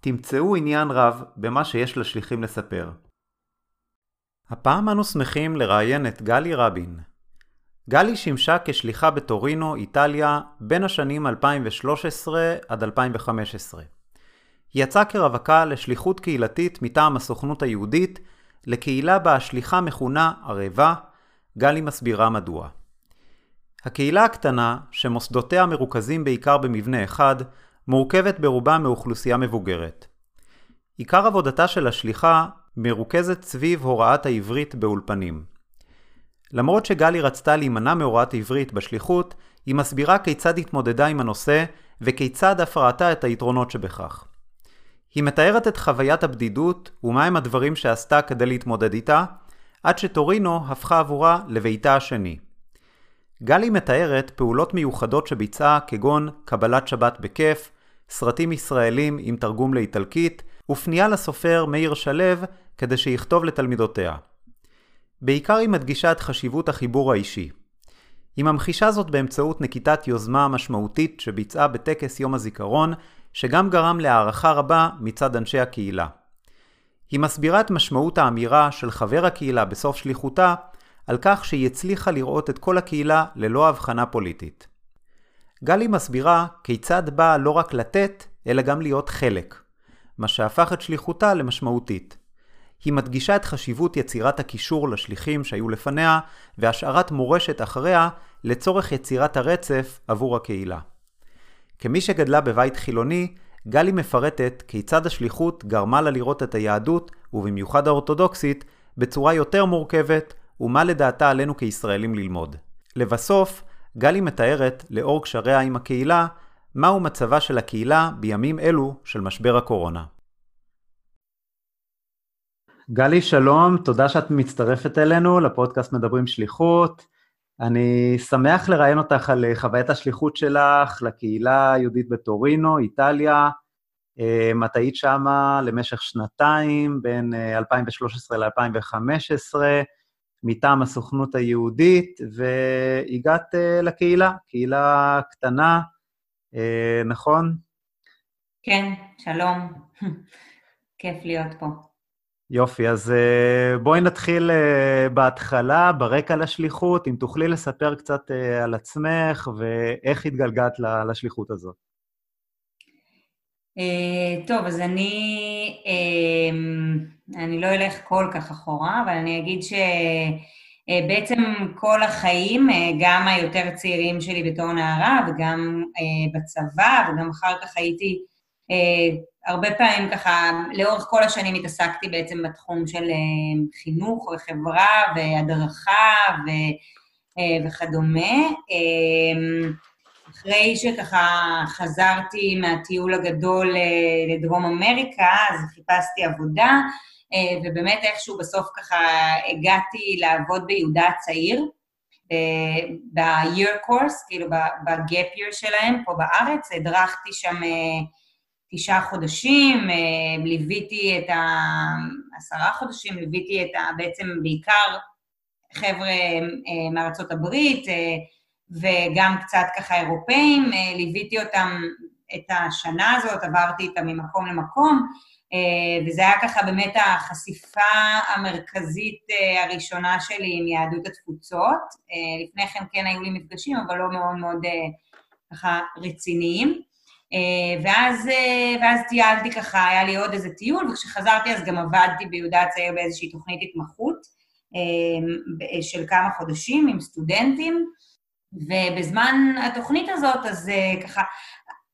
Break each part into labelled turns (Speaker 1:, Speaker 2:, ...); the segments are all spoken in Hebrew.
Speaker 1: תמצאו עניין רב במה שיש לשליחים לספר. הפעם אנו שמחים לראיין את גלי רבין. גלי שימשה כשליחה בטורינו, איטליה, בין השנים 2013 עד 2015. היא יצאה כרווקה לשליחות קהילתית מטעם הסוכנות היהודית, לקהילה בה השליחה מכונה ערבה, גלי מסבירה מדוע. הקהילה הקטנה, שמוסדותיה מרוכזים בעיקר במבנה אחד, מורכבת ברובה מאוכלוסייה מבוגרת. עיקר עבודתה של השליחה מרוכזת סביב הוראת העברית באולפנים. למרות שגלי רצתה להימנע מהוראת עברית בשליחות, היא מסבירה כיצד התמודדה עם הנושא וכיצד אף ראתה את היתרונות שבכך. היא מתארת את חוויית הבדידות ומהם הדברים שעשתה כדי להתמודד איתה, עד שטורינו הפכה עבורה לביתה השני. גלי מתארת פעולות מיוחדות שביצעה כגון קבלת שבת בכיף, סרטים ישראלים עם תרגום לאיטלקית, ופנייה לסופר מאיר שלו כדי שיכתוב לתלמידותיה. בעיקר היא מדגישה את חשיבות החיבור האישי. היא ממחישה זאת באמצעות נקיטת יוזמה משמעותית שביצעה בטקס יום הזיכרון, שגם גרם להערכה רבה מצד אנשי הקהילה. היא מסבירה את משמעות האמירה של חבר הקהילה בסוף שליחותה, על כך שהיא הצליחה לראות את כל הקהילה ללא הבחנה פוליטית. גלי מסבירה כיצד באה לא רק לתת, אלא גם להיות חלק, מה שהפך את שליחותה למשמעותית. היא מדגישה את חשיבות יצירת הקישור לשליחים שהיו לפניה, והשארת מורשת אחריה לצורך יצירת הרצף עבור הקהילה. כמי שגדלה בבית חילוני, גלי מפרטת כיצד השליחות גרמה לה לראות את היהדות, ובמיוחד האורתודוקסית, בצורה יותר מורכבת, ומה לדעתה עלינו כישראלים ללמוד. לבסוף, גלי מתארת, לאור קשריה עם הקהילה, מהו מצבה של הקהילה בימים אלו של משבר הקורונה. גלי, שלום, תודה שאת מצטרפת אלינו לפודקאסט מדברים שליחות. אני שמח לראיין אותך על חוויית השליחות שלך לקהילה היהודית בטורינו, איטליה. אמ, את היית שמה למשך שנתיים, בין 2013 אה, ל-2015. מטעם הסוכנות היהודית, והגעת uh, לקהילה, קהילה קטנה, uh, נכון?
Speaker 2: כן, שלום. כיף להיות פה.
Speaker 1: יופי, אז uh, בואי נתחיל בהתחלה, ברקע לשליחות, אם תוכלי לספר קצת על עצמך ואיך התגלגלת לשליחות הזאת.
Speaker 2: Uh, טוב, אז אני, uh, אני לא אלך כל כך אחורה, אבל אני אגיד שבעצם uh, כל החיים, גם היותר צעירים שלי בתור נערה וגם בצבא, וגם אחר כך הייתי הרבה פעמים ככה, לאורך כל השנים התעסקתי בעצם בתחום של חינוך וחברה והדרכה ו, וכדומה. אחרי שככה חזרתי מהטיול הגדול אה, לדרום אמריקה, אז חיפשתי עבודה, אה, ובאמת איכשהו בסוף ככה הגעתי לעבוד ביהודה הצעיר, אה, ב-year course, כאילו ב-gap year שלהם פה בארץ, הדרכתי שם תשעה חודשים, ליוויתי את ה... עשרה חודשים, ליוויתי את ה... בעצם בעיקר חבר'ה מארצות הברית, וגם קצת ככה אירופאים, ליוויתי אותם את השנה הזאת, עברתי איתם ממקום למקום, וזה היה ככה באמת החשיפה המרכזית הראשונה שלי עם יהדות התפוצות. לפני כן כן היו לי מפגשים, אבל לא מאוד מאוד ככה רציניים. ואז, ואז טיילתי ככה, היה לי עוד איזה טיול, וכשחזרתי אז גם עבדתי ביהודה הצעיר באיזושהי תוכנית התמחות של כמה חודשים עם סטודנטים, ובזמן התוכנית הזאת, אז ככה,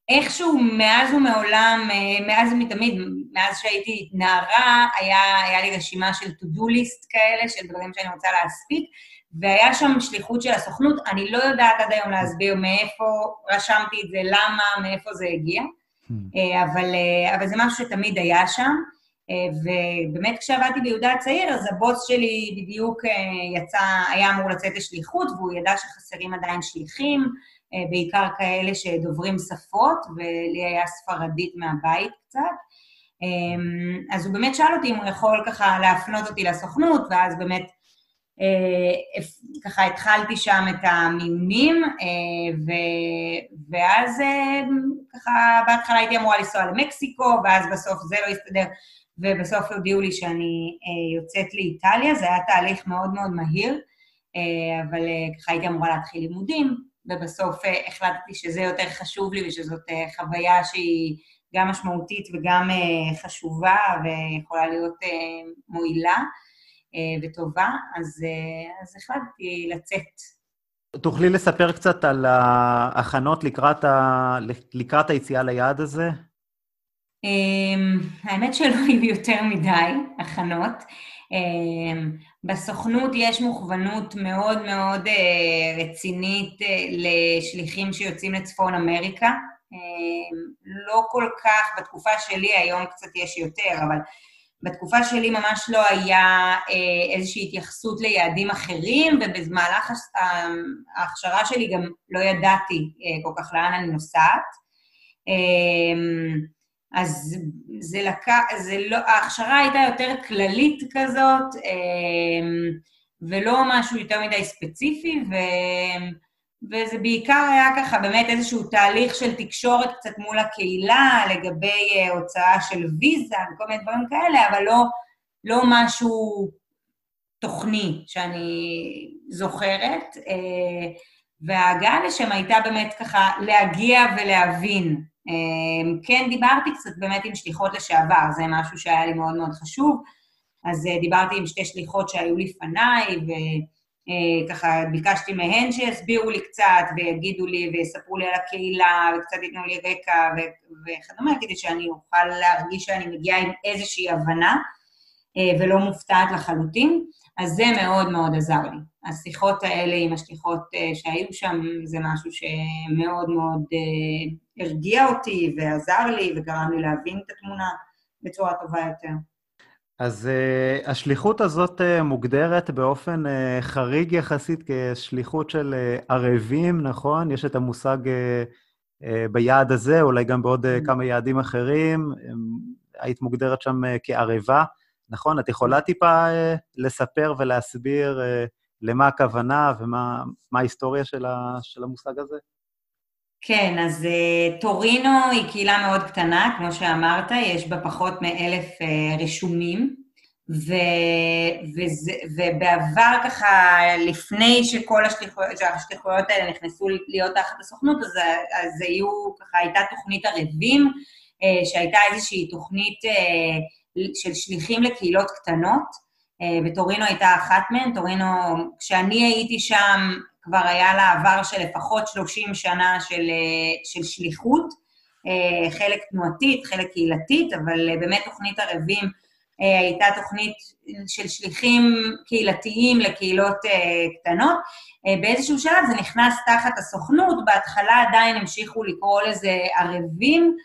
Speaker 2: איכשהו מאז ומעולם, מאז ומתמיד, מאז שהייתי נערה, היה, היה לי רשימה של to-do list כאלה, של דברים שאני רוצה להספיק, והיה שם שליחות של הסוכנות, אני לא יודעת עד היום להסביר מאיפה רשמתי את זה, למה, מאיפה זה הגיע, hmm. אבל, אבל זה משהו שתמיד היה שם. ובאמת כשעבדתי ביהודה הצעיר, אז הבוס שלי בדיוק יצא, היה אמור לצאת לשליחות, והוא ידע שחסרים עדיין שליחים, בעיקר כאלה שדוברים שפות, ולי היה ספרדית מהבית קצת. אז הוא באמת שאל אותי אם הוא יכול ככה להפנות אותי לסוכנות, ואז באמת ככה התחלתי שם את המיונים, ואז ככה בהתחלה הייתי אמורה לנסוע למקסיקו, ואז בסוף זה לא הסתדר, ובסוף הודיעו לי שאני יוצאת לאיטליה, זה היה תהליך מאוד מאוד מהיר, אבל ככה הייתי אמורה להתחיל לימודים, ובסוף החלטתי שזה יותר חשוב לי ושזאת חוויה שהיא גם משמעותית וגם חשובה ויכולה להיות מועילה. וטובה, אז, אז החלטתי לצאת.
Speaker 1: תוכלי לספר קצת על ההכנות לקראת, ה... לקראת היציאה ליעד הזה?
Speaker 2: אמ, האמת שלא היו יותר מדי הכנות. אמ, בסוכנות יש מוכוונות מאוד מאוד אה, רצינית אה, לשליחים שיוצאים לצפון אמריקה. אמ, לא כל כך, בתקופה שלי, היום קצת יש יותר, אבל בתקופה שלי ממש לא היה אה, איזושהי התייחסות ליעדים אחרים, ובמהלך ההכשרה שלי גם לא ידעתי כל כך לאן אני נוסעת. אה, אז זה לקח, זה לא, ההכשרה הייתה יותר כללית כזאת, ולא משהו יותר מדי ספציפי, ו... וזה בעיקר היה ככה באמת איזשהו תהליך של תקשורת קצת מול הקהילה לגבי uh, הוצאה של ויזה וכל מיני דברים כאלה, אבל לא, לא משהו תוכני שאני זוכרת. Uh, וההגעה לשם הייתה באמת ככה להגיע ולהבין. Uh, כן, דיברתי קצת באמת עם שליחות לשעבר, זה משהו שהיה לי מאוד מאוד חשוב. אז uh, דיברתי עם שתי שליחות שהיו לפניי, ו... אה, ביקשתי מהן שיסבירו לי קצת ויגידו לי ויספרו לי על הקהילה וקצת ייתנו לי רקע וכדומה, כדי שאני אוכל להרגיש שאני מגיעה עם איזושהי הבנה אה, ולא מופתעת לחלוטין, אז זה מאוד מאוד עזר לי. השיחות האלה עם השליחות אה, שהיו שם זה משהו שמאוד מאוד הרגיע אותי ועזר לי וגרם לי להבין את התמונה בצורה טובה יותר.
Speaker 1: אז uh, השליחות הזאת uh, מוגדרת באופן uh, חריג יחסית כשליחות של uh, ערבים, נכון? יש את המושג uh, uh, ביעד הזה, אולי גם בעוד uh, כמה יעדים אחרים. Um, היית מוגדרת שם uh, כערבה, נכון? את יכולה טיפה uh, לספר ולהסביר uh, למה הכוונה ומה ההיסטוריה של, ה, של המושג הזה?
Speaker 2: כן, אז uh, טורינו היא קהילה מאוד קטנה, כמו שאמרת, יש בה פחות מאלף uh, רשומים, ו, וזה, ובעבר ככה, לפני שכל השליחויות, שהשליחויות האלה נכנסו להיות תחת הסוכנות, אז, אז היו, ככה הייתה תוכנית ערבים, uh, שהייתה איזושהי תוכנית uh, של שליחים לקהילות קטנות, וטורינו הייתה אחת מהן, טורינו, כשאני הייתי שם, כבר היה לה עבר של לפחות 30 שנה של, אה, של שליחות, אה, חלק תנועתית, חלק קהילתית, אבל אה, באמת תוכנית ערבים הייתה תוכנית של שליחים קהילתיים לקהילות קטנות. באיזשהו שלב זה נכנס תחת הסוכנות, בהתחלה עדיין המשיכו לקרוא לזה ערבים,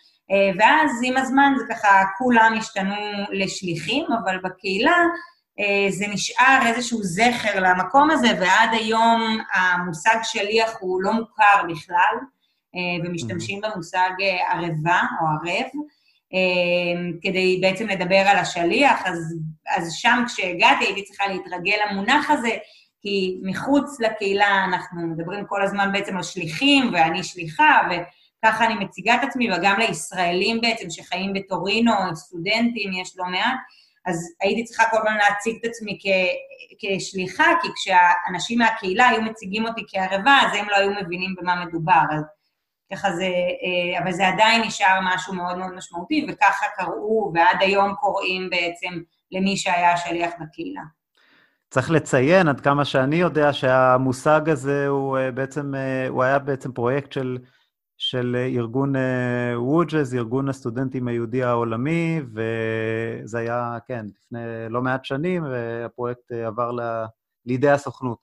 Speaker 2: ואז עם הזמן זה ככה, כולם השתנו לשליחים, אבל בקהילה אה, זה נשאר איזשהו זכר למקום הזה, ועד היום המושג שליח הוא לא מוכר בכלל, אה, ומשתמשים במושג אה, ערבה או ערב, כדי בעצם לדבר על השליח, אז, אז שם כשהגעתי הייתי צריכה להתרגל למונח הזה, כי מחוץ לקהילה אנחנו מדברים כל הזמן בעצם על שליחים, ואני שליחה, וככה אני מציגה את עצמי, וגם לישראלים בעצם שחיים בטורינו, סטודנטים, יש לא מעט, אז הייתי צריכה כל הזמן להציג את עצמי כ, כשליחה, כי כשאנשים מהקהילה היו מציגים אותי כערבה, אז הם לא היו מבינים במה מדובר. אז ככה זה, אה, אבל זה עדיין נשאר משהו מאוד מאוד משמעותי, וככה קראו, ועד היום קוראים בעצם למי שהיה שליח בקהילה.
Speaker 1: צריך לציין, עד כמה שאני יודע, שהמושג הזה הוא אה, בעצם, אה, הוא היה בעצם פרויקט של, של ארגון ווג'ז, ארגון הסטודנטים היהודי העולמי, וזה היה, כן, לפני לא מעט שנים, והפרויקט עבר ל, לידי הסוכנות.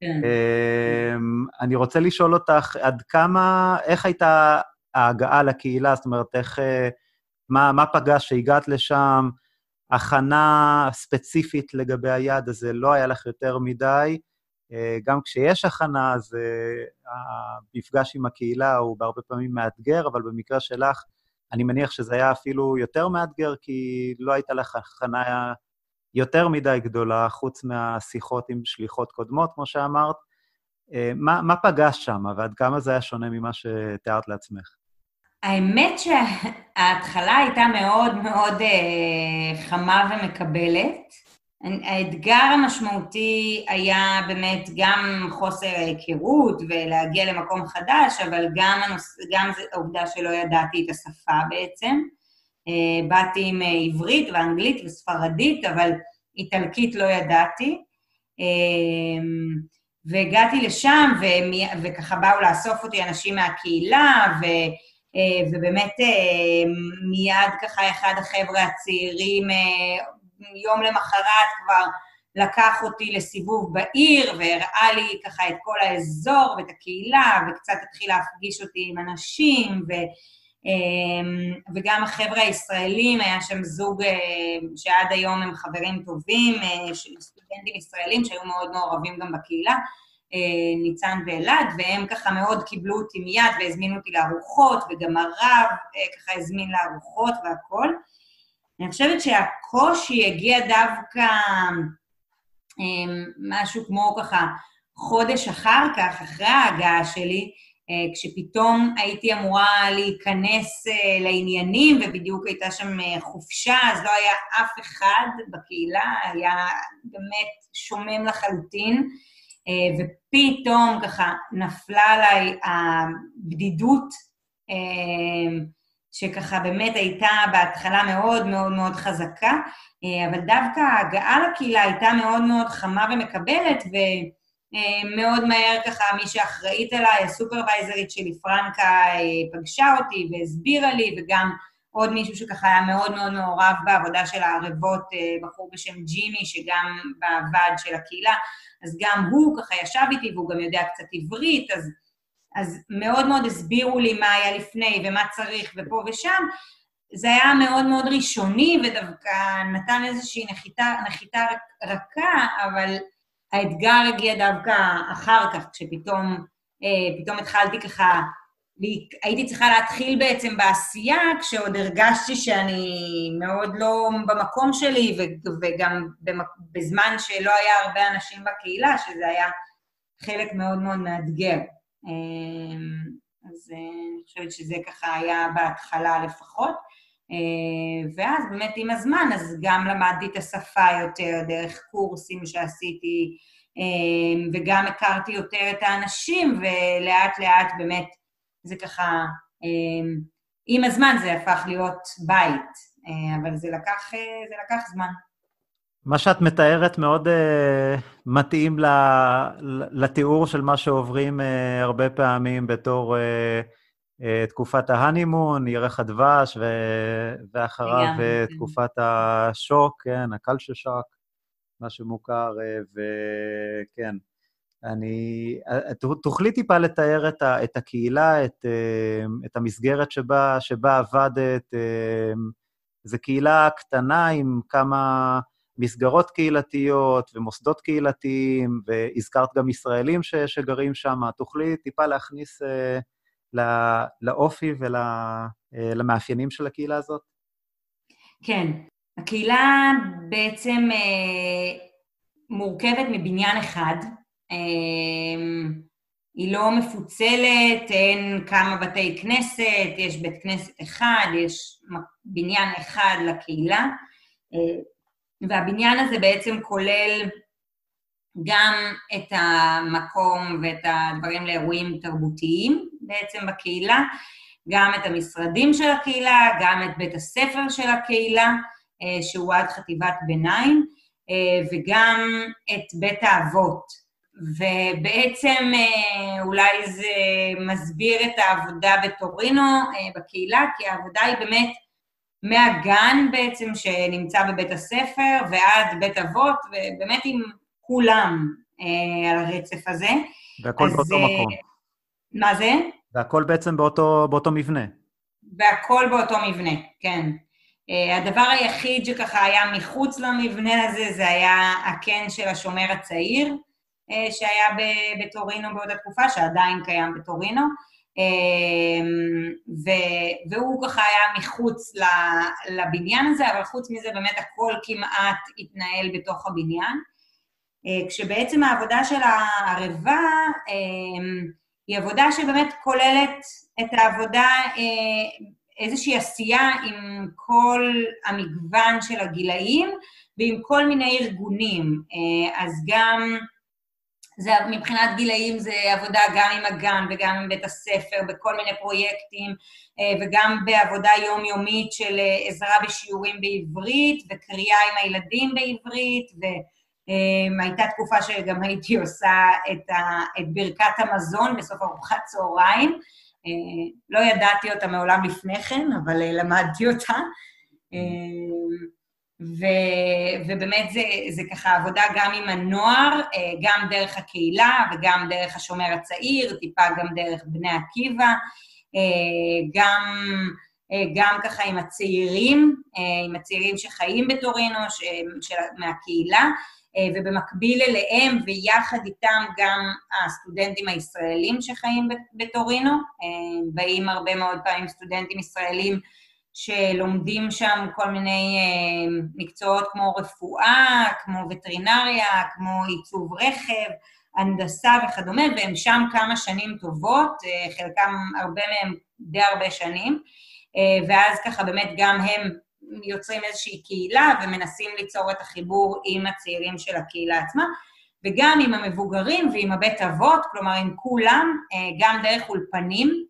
Speaker 1: כן. אמ, אני רוצה לשאול אותך, עד כמה, איך הייתה ההגעה לקהילה? זאת אומרת, איך, אה, מה, מה פגש שהגעת לשם? הכנה ספציפית לגבי היעד הזה לא היה לך יותר מדי. אה, גם כשיש הכנה, אז אה, המפגש עם הקהילה הוא בהרבה פעמים מאתגר, אבל במקרה שלך, אני מניח שזה היה אפילו יותר מאתגר, כי לא הייתה לך הכנה יותר מדי גדולה, חוץ מהשיחות עם שליחות קודמות, כמו שאמרת. אה, מה, מה פגשת שם, ועד כמה זה היה שונה ממה שתיארת לעצמך?
Speaker 2: האמת שההתחלה הייתה מאוד מאוד חמה ומקבלת. האתגר המשמעותי היה באמת גם חוסר היכרות ולהגיע למקום חדש, אבל גם, הנוס... גם העובדה שלא ידעתי את השפה בעצם. אה, באתי עם אה, עברית ואנגלית וספרדית, אבל איטלקית לא ידעתי. אה, והגעתי לשם, וככה באו לאסוף אותי אנשים מהקהילה, ו... ובאמת מיד ככה אחד החבר'ה הצעירים, יום למחרת כבר לקח אותי לסיבוב בעיר, והראה לי ככה את כל האזור ואת הקהילה, וקצת התחיל להפגיש אותי עם אנשים, ו... אמ, וגם החבר'ה הישראלים, היה שם זוג אה, שעד היום הם חברים טובים, אה, סטודנטים ישראלים שהיו מאוד מעורבים גם בקהילה, אה, ניצן ואלעד, והם ככה מאוד קיבלו אותי מיד והזמינו אותי לארוחות, וגם הרב ככה הזמין לארוחות והכול. אני חושבת שהקושי הגיע דווקא משהו כמו ככה חודש אחר כך, אחרי ההגעה שלי, אה, כשפתאום הייתי אמורה להיכנס אה, לעניינים, ובדיוק הייתה שם אה, חופשה, אז לא היה אף אחד בקהילה, היה באמת שומם לחלוטין, ופתאום ככה נפלה עליי הבדידות, שככה באמת הייתה בהתחלה מאוד מאוד מאוד חזקה, אבל דווקא ההגעה לקהילה הייתה מאוד מאוד חמה ומקבלת, ו... אה, מאוד מהר ככה מי שאחראית עליי, הסופרוויזרית שלי, פרנקה, אה, פגשה אותי והסבירה לי, וגם עוד מישהו שככה היה מאוד מאוד מעורב בעבודה של הערבות, אה, בחור בשם ג'ימי, שגם בוועד של הקהילה, אז גם הוא ככה ישב איתי והוא גם יודע קצת עברית, אז, אז מאוד מאוד הסבירו לי מה היה לפני ומה צריך ופה ושם. זה היה מאוד מאוד ראשוני ודווקא נתן איזושהי נחיתה, נחיתה רכה, אבל האתגר הגיע דווקא אחר כך, כשפתאום אה, התחלתי ככה, הייתי צריכה להתחיל בעצם בעשייה, כשעוד הרגשתי שאני מאוד לא במקום שלי, וגם בזמן שלא היה הרבה אנשים בקהילה, שזה היה חלק מאוד מאוד מאתגר. אה, אז אה, אני חושבת שזה ככה היה בהתחלה לפחות. אה, ואז באמת עם הזמן, אז גם למדתי את השפה יותר דרך קורסים שעשיתי, אה, וגם הכרתי יותר את האנשים, ולאט לאט באמת זה ככה, עם הזמן זה הפך להיות בית, אבל זה לקח, זה לקח זמן.
Speaker 1: מה שאת מתארת מאוד uh, מתאים לתיאור של מה שעוברים uh, הרבה פעמים בתור uh, אה, תקופת ההנימון, ירח הדבש, ו... ואחריו כן. תקופת השוק, כן, הקלצ'ר שוק, מה שמוכר, אה, וכן. אני... תוכלי טיפה לתאר את, ה... את הקהילה, את, את המסגרת שבה, שבה עבדת. זו קהילה קטנה עם כמה מסגרות קהילתיות ומוסדות קהילתיים, והזכרת גם ישראלים ש... שגרים שם. תוכלי טיפה להכניס... לא, לאופי ולמאפיינים של הקהילה הזאת?
Speaker 2: כן. הקהילה בעצם אה, מורכבת מבניין אחד, היא לא מפוצלת, אין כמה בתי כנסת, יש בית כנסת אחד, יש בניין אחד לקהילה, והבניין הזה בעצם כולל גם את המקום ואת הדברים לאירועים תרבותיים בעצם בקהילה, גם את המשרדים של הקהילה, גם את בית הספר של הקהילה, אה, שהוא עד חטיבת ביניים, אה, וגם את בית האבות. ובעצם אה, אולי זה מסביר את העבודה בטורינו, בקהילה, כי העבודה היא באמת מהגן בעצם שנמצא בבית הספר ועד בית אבות, ובאמת עם כולם אה, על הרצף הזה.
Speaker 1: והכל אז, באותו מקום.
Speaker 2: מה זה?
Speaker 1: והכל בעצם באותו, באותו מבנה.
Speaker 2: והכל באותו מבנה, כן. Uh, הדבר היחיד שככה היה מחוץ למבנה הזה, זה היה הקן של השומר הצעיר, uh, שהיה בטורינו באותה תקופה, שעדיין קיים בטורינו, ו- והוא ככה היה מחוץ לבניין הזה, אבל חוץ מזה באמת הכל כמעט התנהל בתוך הבניין. Uh, כשבעצם העבודה של הערבה uh, היא עבודה שבאמת כוללת את העבודה איזושהי עשייה עם כל המגוון של הגילאים ועם כל מיני ארגונים. אה, אז גם, זה, מבחינת גילאים זה עבודה גם עם הגן וגם עם בית הספר, בכל מיני פרויקטים, אה, וגם בעבודה יומיומית של אה, עזרה בשיעורים בעברית, וקריאה עם הילדים בעברית, והייתה תקופה שגם הייתי עושה את, ה, את ברכת המזון בסוף ארוחת צהריים. אה, לא ידעתי אותה מעולם לפני כן, אבל אה, למדתי אותה. אה, ו, ובאמת זה, זה ככה עבודה גם עם הנוער, גם דרך הקהילה וגם דרך השומר הצעיר, טיפה גם דרך בני עקיבא, גם, גם ככה עם הצעירים, עם הצעירים שחיים בטורינו, ש, של, מהקהילה, אה, ובמקביל אליהם ויחד איתם גם הסטודנטים הישראלים שחיים בטורינו. אה, באים הרבה מאוד פעמים סטודנטים ישראלים שלומדים שם כל מיני אה, מקצועות כמו רפואה, כמו וטרינריה, כמו עיצוב רכב, הנדסה וכדומה, והם שם כמה שנים טובות, חלקם הרבה מהם די הרבה שנים, ואז ככה באמת גם הם יוצרים איזושהי קהילה ומנסים ליצור את החיבור עם הצעירים של הקהילה עצמה, וגם עם המבוגרים ועם הבית אבות, כלומר עם כולם, אה, גם דרך אולפנים.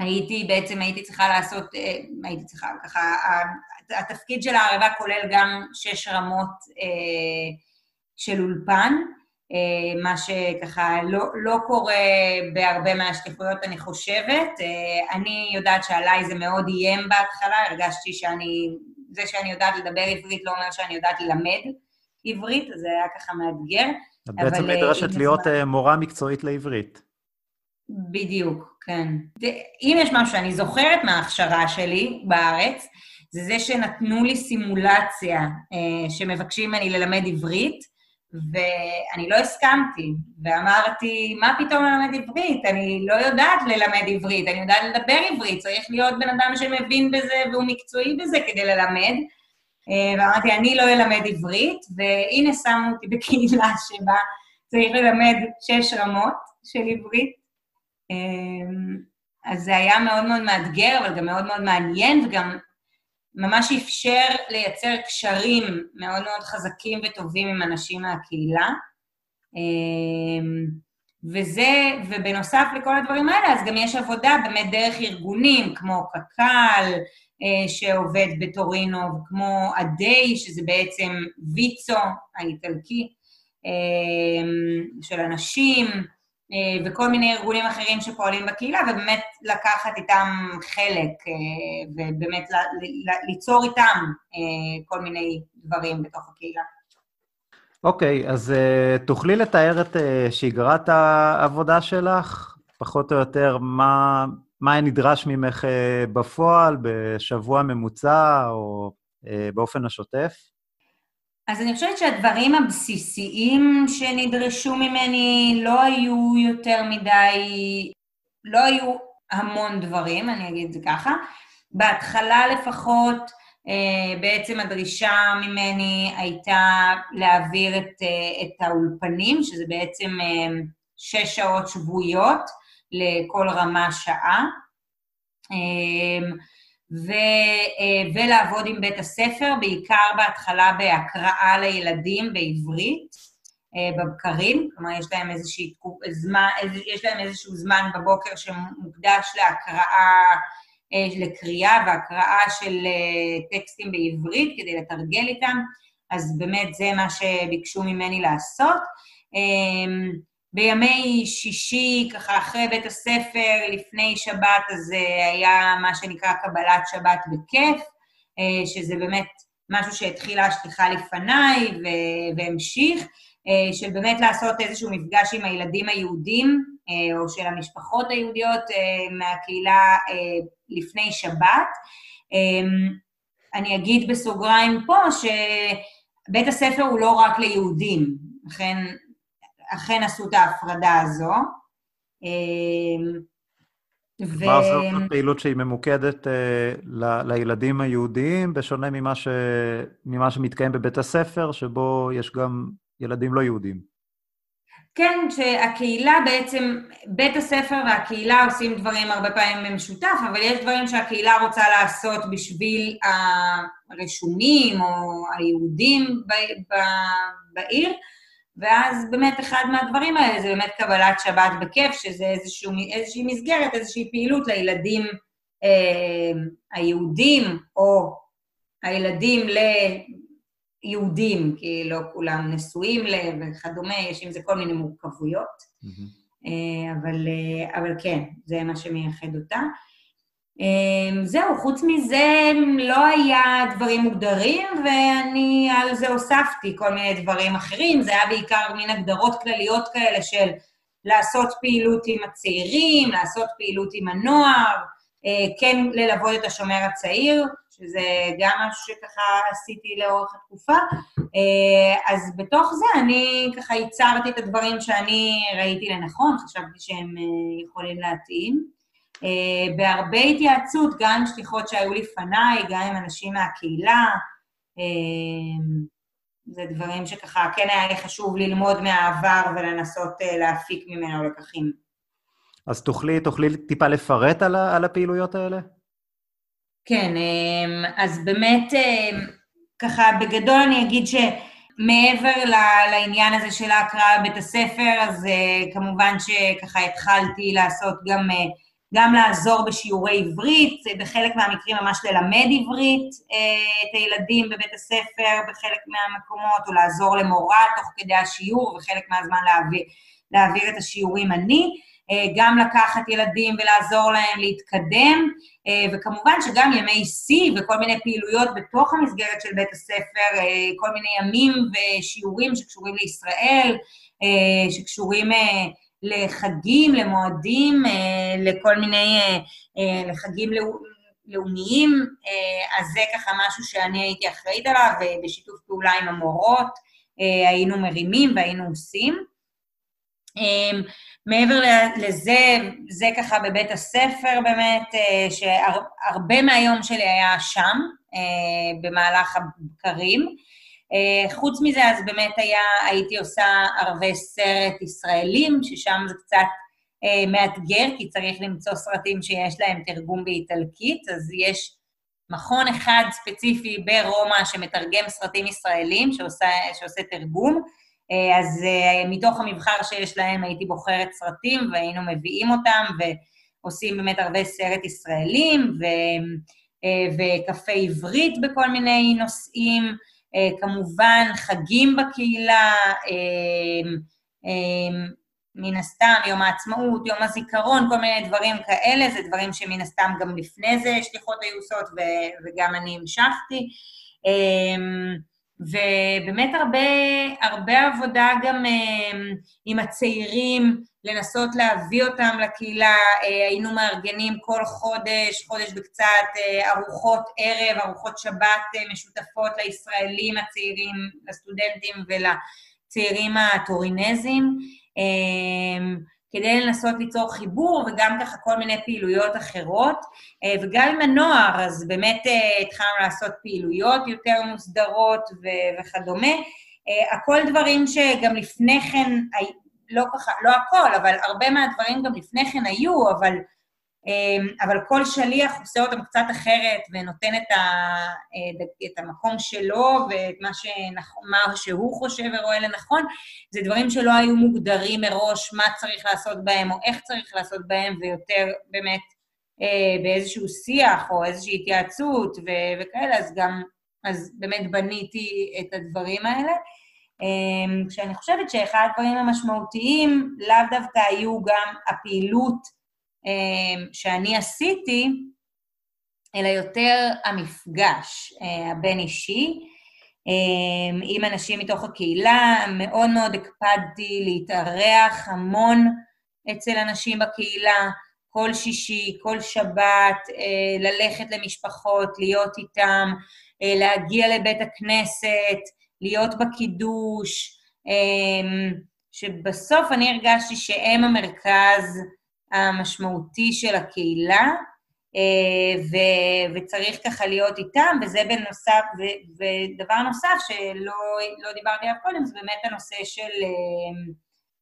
Speaker 2: אה, הייתי, בעצם הייתי צריכה לעשות, אה, הייתי צריכה, ככה, התפקיד של הערבה כולל גם שש רמות של אולפן, אה, מה שככה לא, לא קורה בהרבה מהשליחויות, אני חושבת. אה, אני יודעת שעליי זה מאוד איים בהתחלה, הרגשתי שאני, זה שאני יודעת לדבר עברית לא אומר שאני יודעת ללמד עברית, זה היה ככה מאתגר.
Speaker 1: את בעצם אה, נדרשת להיות זמן... מורה מקצועית לעברית.
Speaker 2: בדיוק, כן. אם יש משהו שאני זוכרת מההכשרה שלי בארץ, זה זה שנתנו לי סימולציה שמבקשים ממני ללמד עברית, ואני לא הסכמתי, ואמרתי, מה פתאום ללמד עברית? אני לא יודעת ללמד עברית, אני יודעת לדבר עברית, צריך להיות בן אדם שמבין בזה והוא מקצועי בזה כדי ללמד. אה, ואמרתי, אני לא אלמד עברית, והנה שמו אותי בקהילה שבה צריך ללמד שש רמות של עברית. אה, אז זה היה מאוד מאוד מאתגר, אבל גם מאוד מאוד מעניין, וגם ממש אפשר לייצר קשרים מאוד מאוד חזקים וטובים עם אנשים מהקהילה. אמ, וזה, ובנוסף לכל הדברים האלה, אז גם יש עבודה באמת דרך ארגונים כמו קק"ל, אה, שעובד בטורינו, וכמו ה-Day, שזה בעצם ויצו האיטלקי, אמ, של אנשים, וכל מיני ארגונים אחרים שפועלים בקהילה, ובאמת לקחת איתם חלק, אה, ובאמת ליצור איתם אה, כל מיני דברים בתוך הקהילה.
Speaker 1: אוקיי, okay, אז uh, תוכלי לתאר את uh, שגרת העבודה שלך? פחות או יותר, מה, מה היה נדרש ממך uh, בפועל, בשבוע ממוצע או uh, באופן השוטף?
Speaker 2: אז אני חושבת שהדברים הבסיסיים שנדרשו ממני לא היו יותר מדי, לא היו המון דברים, אני אגיד את זה ככה. בהתחלה לפחות בעצם הדרישה ממני הייתה להעביר את, את האולפנים, שזה בעצם שש שעות שבועיות לכל רמה שעה. ו, ולעבוד עם בית הספר, בעיקר בהתחלה בהקראה לילדים בעברית, בבקרים, כלומר יש להם, איזושהי, זמן, יש להם איזשהו זמן בבוקר שמוקדש להקראה, לקריאה והקראה של טקסטים בעברית כדי לתרגל איתם, אז באמת זה מה שביקשו ממני לעשות. בימי שישי, ככה אחרי בית הספר, לפני שבת, אז היה מה שנקרא קבלת שבת בכיף, שזה באמת משהו שהתחילה השליחה לפניי והמשיך, של באמת לעשות איזשהו מפגש עם הילדים היהודים, או של המשפחות היהודיות מהקהילה לפני שבת. אני אגיד בסוגריים פה שבית הספר הוא לא רק ליהודים, לכן אכן עשו את ההפרדה הזו.
Speaker 1: ו... מה זאת פעילות שהיא ממוקדת ל, לילדים היהודיים, בשונה ממה, ש, ממה שמתקיים בבית הספר, שבו יש גם ילדים לא יהודים.
Speaker 2: כן, שהקהילה בעצם, בית הספר והקהילה עושים דברים הרבה פעמים במשותף, אבל יש דברים שהקהילה רוצה לעשות בשביל הרשומים או היהודים בעיר, ואז באמת אחד מהדברים האלה זה באמת קבלת שבת בכיף, שזה איזשהו, איזושהי מסגרת, איזושהי פעילות לילדים אה, היהודים, או הילדים ליהודים, כי לא כולם נשואים ל... וכדומה, יש עם זה כל מיני מורכבויות. Mm-hmm. אה, אבל, אה, אבל כן, זה מה שמייחד אותה. אמ, זהו, חוץ מזה לא היה דברים מוגדרים, ואני על זה הוספתי כל מיני דברים אחרים. זה היה בעיקר מין הגדרות כלליות כאלה של לעשות פעילות עם הצעירים, לעשות פעילות עם הנוער, אה, כן ללוות את השומר הצעיר, שזה גם משהו שככה עשיתי לאורך התקופה. אה, אז בתוך זה אני ככה ייצרתי את הדברים שאני ראיתי לנכון, חשבתי שהם אה, יכולים להתאים. אה, בהרבה התייעצות, גם עם שליחות שהיו לפניי, גם עם אנשים מהקהילה. אה, זה דברים שככה כן היה לי חשוב ללמוד מהעבר ולנסות אה, להפיק ממנו לקחים.
Speaker 1: אז תוכלי, תוכלי טיפה לפרט על, על הפעילויות האלה?
Speaker 2: כן, אז באמת, ככה בגדול אני אגיד שמעבר לעניין הזה של ההקראה בבית הספר, אז כמובן שככה התחלתי לעשות גם גם לעזור בשיעורי עברית, בחלק מהמקרים ממש ללמד עברית אה, את הילדים בבית הספר בחלק מהמקומות, או לעזור למורה תוך כדי השיעור, וחלק מהזמן להעביר, להעביר את השיעורים אני. אה, גם לקחת ילדים ולעזור להם להתקדם, אה, וכמובן שגם ימי שיא וכל מיני פעילויות בתוך המסגרת של בית הספר, כל מיני ימים ושיעורים שקשורים לישראל, שקשורים לחגים, למועדים, אה, לכל מיני, אה, אה, לחגים לאומיים, אז זה ככה משהו שאני הייתי אחראית עליו, ובשיתוף פעולה עם המורות היינו מרימים והיינו עושים. מעבר לזה, זה ככה בבית הספר באמת, שהרבה מהיום שלי היה שם, במהלך הבקרים. אה, חוץ מזה, אז באמת היה, הייתי עושה ערבי סרט ישראלים, ששם זה קצת אה, מאתגר, כי צריך למצוא סרטים שיש להם תרגום באיטלקית, אז יש מכון אחד ספציפי ברומא שמתרגם סרטים ישראלים, שעושה, שעושה תרגום, אה, אז אה, מתוך המבחר שיש להם הייתי בוחרת סרטים והיינו מביאים אותם ועושים באמת ערבי סרט ישראלים ו, אה, וקפה עברית בכל מיני נושאים. אה, כמובן חגים בקהילה, אה, אה, מן הסתם יום העצמאות, יום הזיכרון, כל מיני דברים כאלה, זה דברים שמן הסתם גם לפני זה שליחות היו עושות וגם אני המשכתי. ובאמת הרבה, הרבה עבודה גם עם הצעירים, לנסות להביא אותם לקהילה. אה, היינו מארגנים כל חודש, חודש וקצת, אה, ארוחות ערב, ארוחות שבת אה, משותפות לישראלים הצעירים, לסטודנטים ולצעירים הטורינזים. כדי לנסות ליצור חיבור, וגם ככה כל מיני פעילויות אחרות. אה, וגם עם הנוער, אז באמת אה, התחלנו לעשות פעילויות יותר מוסדרות ו- וכדומה. אה, הכל דברים שגם לפני כן, לא ככה, לא הכל, אבל הרבה מהדברים גם לפני כן היו, אבל אבל כל שליח עושה אותם קצת אחרת ונותן את, ה, אה, את המקום שלו ואת מה, שנכ, מה שהוא חושב ורואה לנכון. זה דברים שלא היו מוגדרים מראש מה צריך לעשות בהם או איך צריך לעשות בהם, ויותר באמת אה, באיזשהו שיח או איזושהי התייעצות ו- וכאלה, אז גם, אז באמת בניתי את הדברים האלה. אמ, כשאני חושבת שאחד הדברים המשמעותיים לאו דווקא היו גם הפעילות אמ, שאני עשיתי, אלא יותר המפגש אה, הבין-אישי אמ, עם אנשים מתוך הקהילה. מאוד מאוד הקפדתי להתארח המון אצל אנשים בקהילה, כל שישי, כל שבת, אה, ללכת למשפחות, להיות איתם, אה, להגיע לבית הכנסת, להיות בקידוש, אמ, שבסוף אני הרגשתי שהם המרכז המשמעותי של הקהילה, אה, ו- וצריך ככה להיות איתם, וזה בנוסף, ו- ודבר נוסף שלא לא דיברתי עליו קודם, זה באמת הנושא של, אה,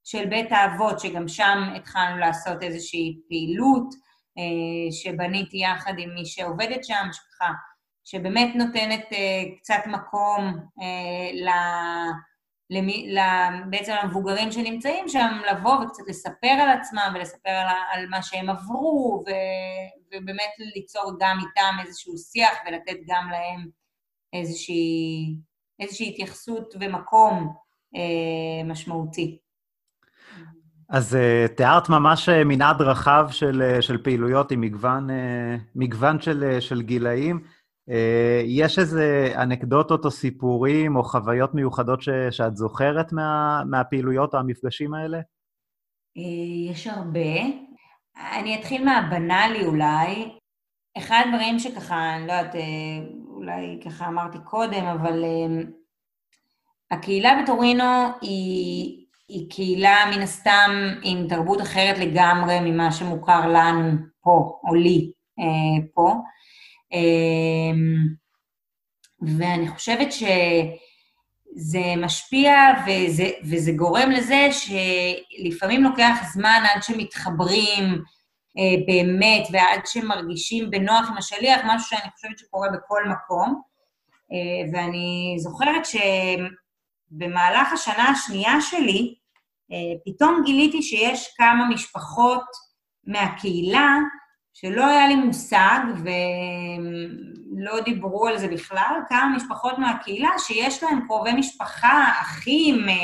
Speaker 2: של בית האבות, שגם שם התחלנו לעשות איזושהי פעילות, אה, שבניתי יחד עם מי שעובדת שם, שככה, שבאמת נותנת קצת מקום ל... למי, בעצם למבוגרים שנמצאים שם, לבוא וקצת לספר על עצמם ולספר על, על מה שהם עברו, ו, ובאמת ליצור גם איתם איזשהו שיח ולתת גם להם איזושהי, איזושהי התייחסות ומקום אה, משמעותי.
Speaker 1: אז uh, תיארת ממש uh, מנעד רחב של, uh, של פעילויות עם מגוון, uh, מגוון של, uh, של גילאים. אה, יש איזה אנקדוטות או סיפורים או חוויות מיוחדות ש, שאת זוכרת מה, מהפעילויות או המפגשים האלה?
Speaker 2: אה, יש הרבה. אני אתחיל מהבנאלי אולי. אחד הדברים שככה, אני לא יודעת, אה, אולי ככה אמרתי קודם, אבל הקהילה בטורינו היא, היא קהילה מן הסתם עם תרבות אחרת לגמרי ממה שמוכר לנו פה, או לי פה. אמ, ואני חושבת שזה משפיע וזה, וזה גורם לזה שלפעמים לוקח זמן עד שמתחברים אה, באמת ועד שמרגישים בנוח עם השליח, משהו שאני חושבת שקורה בכל מקום. אה, ואני זוכרת שבמהלך השנה השנייה שלי, אה, פתאום גיליתי שיש כמה משפחות מהקהילה שלא היה לי מושג ולא דיברו על זה בכלל, כמה משפחות מהקהילה שיש להם קרובי משפחה, אחים, אה,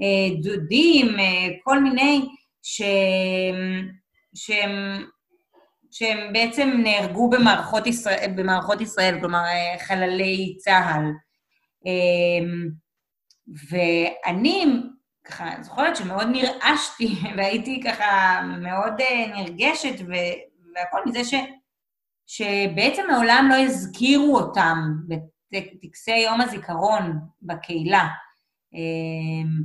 Speaker 2: אה, דודים, אה, כל מיני, שהם, שהם, שהם בעצם נהרגו במערכות ישראל, במערכות ישראל, כלומר חללי צה"ל. ואני ככה זוכרת שמאוד נרעשתי והייתי ככה מאוד נרגשת והכל מזה ש, שבעצם מעולם לא הזכירו אותם בטקסי יום הזיכרון בקהילה. אמ,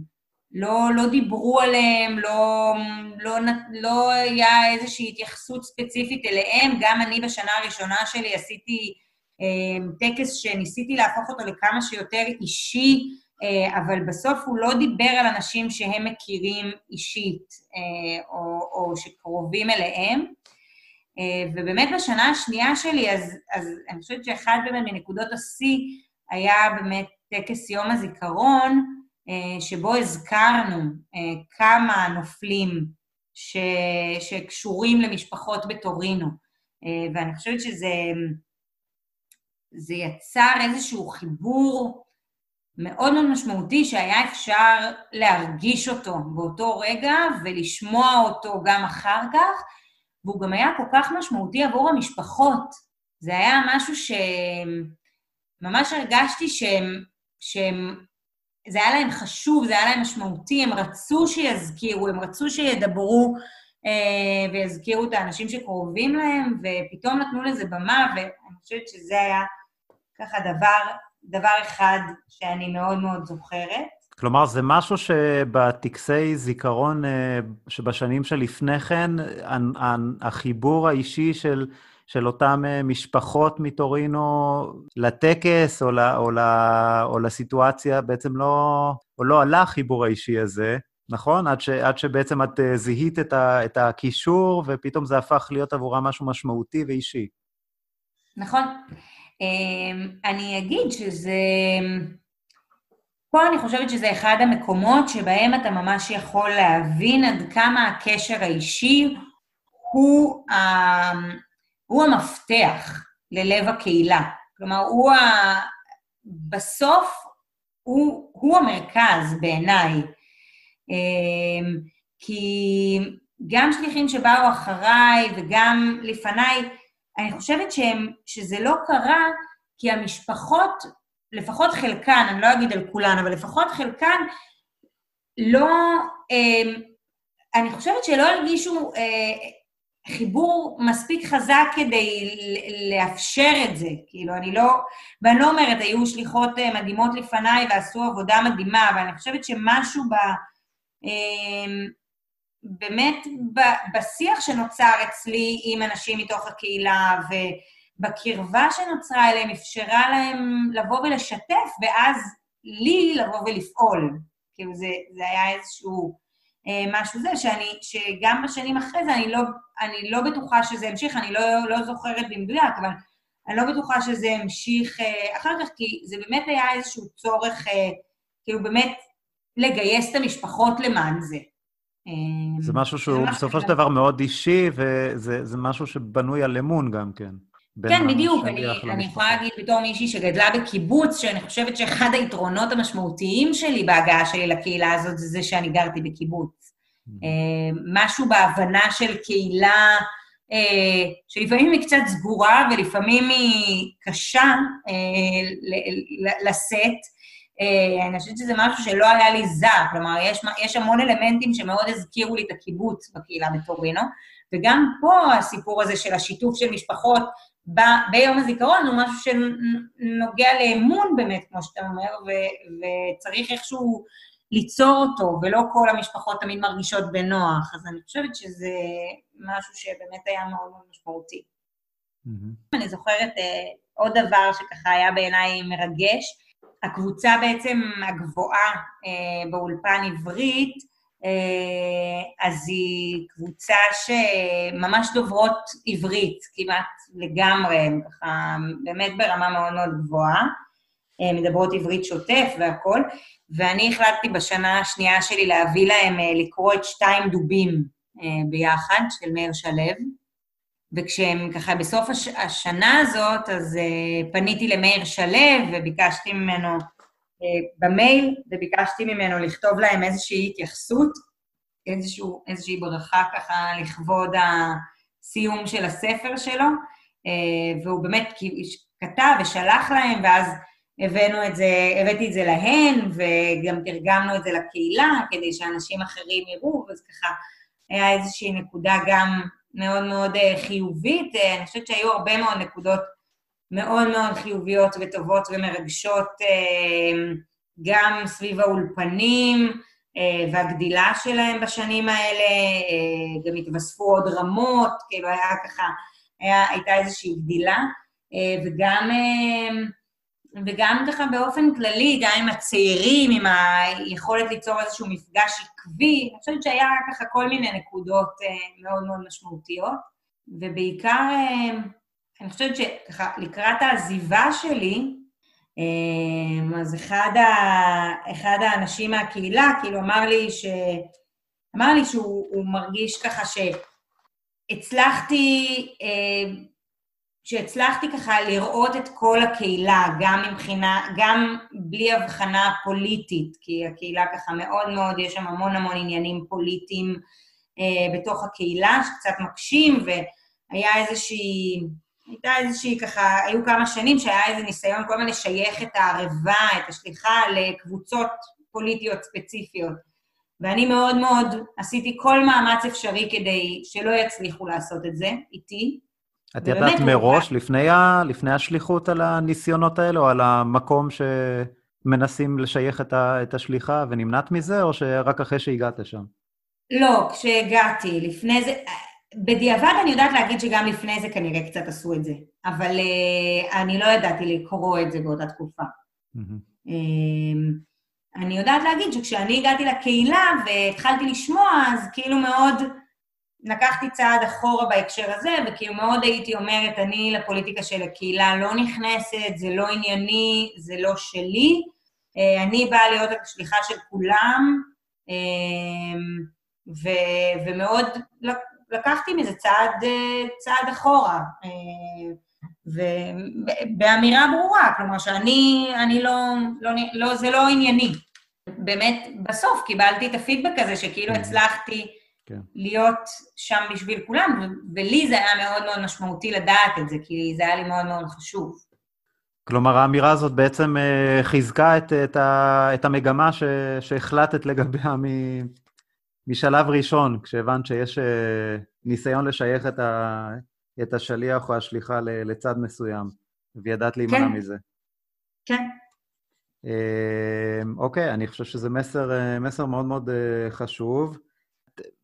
Speaker 2: לא, לא דיברו עליהם, לא, לא, לא היה איזושהי התייחסות ספציפית אליהם. גם אני בשנה הראשונה שלי עשיתי אה, טקס שניסיתי להפוך אותו לכמה שיותר אישי, אה, אבל בסוף הוא לא דיבר על אנשים שהם מכירים אישית אה, או, או שקרובים אליהם. אה, ובאמת בשנה השנייה שלי, אז, אז אני חושבת שאחד באמת מנקודות השיא היה באמת טקס יום הזיכרון, אה, שבו הזכרנו אה, כמה נופלים ש, שקשורים למשפחות בטורינו. ואני חושבת שזה זה יצר איזשהו חיבור מאוד מאוד משמעותי שהיה אפשר להרגיש אותו באותו רגע ולשמוע אותו גם אחר כך, והוא גם היה כל כך משמעותי עבור המשפחות. זה היה משהו שממש הרגשתי שהם, שהם, זה היה להם חשוב, זה היה להם משמעותי, הם רצו שיזכירו, הם רצו שידברו אה, ויזכירו את האנשים שקרובים להם, ופתאום נתנו לזה במה, ואני חושבת שזה היה ככה דבר, דבר אחד שאני מאוד מאוד זוכרת.
Speaker 1: כלומר, זה משהו שבטקסי זיכרון אה, שבשנים שלפני כן, החיבור האישי של, של אותן אה, משפחות מטורינו לטקס או, ל, או, ל, או לסיטואציה, בעצם לא, או לא עלה החיבור האישי הזה, נכון? עד, ש, עד שבעצם את אה, זיהית את, ה, את הקישור, ופתאום זה הפך להיות עבורה משהו משמעותי ואישי.
Speaker 2: נכון. אמ, אני אגיד שזה... פה אני חושבת שזה אחד המקומות שבהם אתה ממש יכול להבין עד כמה הקשר האישי הוא, ה... הוא המפתח ללב הקהילה. כלומר, הוא ה... בסוף הוא, הוא המרכז בעיניי. אמ, כי גם שליחים שבאו אחריי וגם לפניי, אני חושבת שהם, שזה לא קרה כי המשפחות לפחות חלקן, אני לא אגיד על כולן, אבל לפחות חלקן, לא... אה, אני חושבת שלא הרגישו אה, חיבור מספיק חזק כדי לאפשר את זה. כאילו, אני לא... ואני לא אומרת, היו שליחות אה, מדהימות לפניי ועשו עבודה מדהימה, אבל אני חושבת שמשהו ב... אה, באמת בשיח שנוצר אצלי עם אנשים מתוך הקהילה, ו... בקרבה שנוצרה אליהם אפשרה להם לבוא ולשתף, ואז לי לבוא ולפעול. כאילו זה, זה היה איזשהו אה, משהו זה, שאני, שגם בשנים אחרי זה אני לא, אני לא בטוחה שזה המשיך, אני לא, לא זוכרת במדויק, אבל אני לא בטוחה שזה המשיך אה, אחר כך, כי זה באמת היה איזשהו צורך, אה, כאילו באמת לגייס את המשפחות למען זה.
Speaker 1: אה, זה משהו שהוא בסופו של דבר מאוד אישי, וזה משהו שבנוי על אמון גם כן.
Speaker 2: כן, בדיוק. אני, אני יכולה להגיד בתור מישהי שגדלה בקיבוץ, שאני חושבת שאחד היתרונות המשמעותיים שלי בהגעה שלי לקהילה הזאת זה זה שאני גרתי בקיבוץ. Mm-hmm. משהו בהבנה של קהילה, אה, שלפעמים היא קצת סגורה ולפעמים היא קשה אה, לשאת. אני חושבת שזה משהו שלא היה לי זר, כלומר, יש, יש המון אלמנטים שמאוד הזכירו לי את הקיבוץ בקהילה בטורינו, וגם פה הסיפור הזה של השיתוף של משפחות ב- ביום הזיכרון הוא משהו שנוגע לאמון באמת, כמו שאתה אומר, ו- וצריך איכשהו ליצור אותו, ולא כל המשפחות תמיד מרגישות בנוח. אז אני חושבת שזה משהו שבאמת היה מאוד מאוד משמעותי. Mm-hmm. אני זוכרת uh, עוד דבר שככה היה בעיניי מרגש, הקבוצה בעצם הגבוהה uh, באולפן עברית, אז היא קבוצה שממש דוברות עברית, כמעט לגמרי, ככה באמת ברמה מאוד מאוד גבוהה, אה, מדברות עברית שוטף והכול, ואני החלטתי בשנה השנייה שלי להביא להם אה, לקרוא את שתיים דובים ביחד, של מאיר שלו, וכשהם ככה בסוף הש... השנה הזאת, אז פניתי למאיר שלו וביקשתי ממנו אה, במייל, וביקשתי ממנו לכתוב להם איזושהי התייחסות, איזשהו, איזושהי ברכה ככה לכבוד הסיום של הספר שלו, אה, והוא באמת כתב ושלח להם, ואז הבאנו את זה, הבאתי את זה להן, וגם תרגמנו את זה לקהילה, כדי שאנשים אחרים יראו, אז ככה היה איזושהי נקודה גם מאוד מאוד אה, חיובית. אני חושבת שהיו הרבה מאוד נקודות מאוד מאוד חיוביות וטובות ומרגשות אה, גם סביב האולפנים אה, והגדילה שלהם בשנים האלה, אה, גם התווספו עוד רמות, כאילו היה ככה, היה, הייתה איזושהי גדילה, וגם, וגם ככה באופן כללי, גם עם הצעירים, עם היכולת ליצור איזשהו מפגש עקבי, אני חושבת שהיה ככה כל מיני נקודות מאוד מאוד משמעותיות, ובעיקר אני חושבת שככה, לקראת העזיבה שלי, אמ, אז אחד, ה, אחד האנשים מהקהילה, כאילו אמר לי ש... אמר לי שהוא מרגיש ככה שהצלחתי, אמ, שהצלחתי ככה לראות את כל הקהילה, גם מבחינה, גם בלי הבחנה פוליטית, כי הקהילה ככה מאוד מאוד, יש שם המון המון עניינים פוליטיים אה, בתוך הקהילה, שקצת מקשים, והיה איזושהי... הייתה איזושהי ככה, היו כמה שנים שהיה איזה ניסיון כל הזמן לשייך את הערבה, את השליחה, לקבוצות פוליטיות ספציפיות. ואני מאוד מאוד עשיתי כל מאמץ אפשרי כדי שלא יצליחו לעשות את זה איתי.
Speaker 1: את ידעת מראש, לפני, ה, לפני השליחות, על הניסיונות האלה, או על המקום ש... מנסים לשייך את, ה, את השליחה ונמנעת מזה, או שרק אחרי שהגעת לשם?
Speaker 2: לא, כשהגעתי, לפני זה... בדיעבד אני יודעת להגיד שגם לפני זה כנראה קצת עשו את זה, אבל uh, אני לא ידעתי לקרוא את זה באותה תקופה. Mm-hmm. Um, אני יודעת להגיד שכשאני הגעתי לקהילה והתחלתי לשמוע, אז כאילו מאוד לקחתי צעד אחורה בהקשר הזה, וכאילו מאוד הייתי אומרת, אני לפוליטיקה של הקהילה לא נכנסת, זה לא ענייני, זה לא שלי, אה, אני באה להיות השליחה של כולם, אה, ו- ומאוד לקחתי מזה צעד, אה, צעד אחורה, ובאמירה ברורה, כלומר שאני אני לא, לא, לא, זה לא ענייני. באמת, בסוף קיבלתי את הפידבק הזה, שכאילו mm-hmm. הצלחתי כן. להיות שם בשביל כולם, ולי זה היה מאוד מאוד משמעותי לדעת את זה, כי זה היה לי מאוד מאוד חשוב.
Speaker 1: כלומר, האמירה הזאת בעצם uh, חיזקה את, את, ה, את המגמה ש, שהחלטת לגביה מ, משלב ראשון, כשהבנת שיש uh, ניסיון לשייך את, ה, את השליח או השליחה לצד מסוים, וידעת להימנע כן. מזה.
Speaker 2: כן.
Speaker 1: Uh, אוקיי, אני חושב שזה מסר, uh, מסר מאוד מאוד חשוב.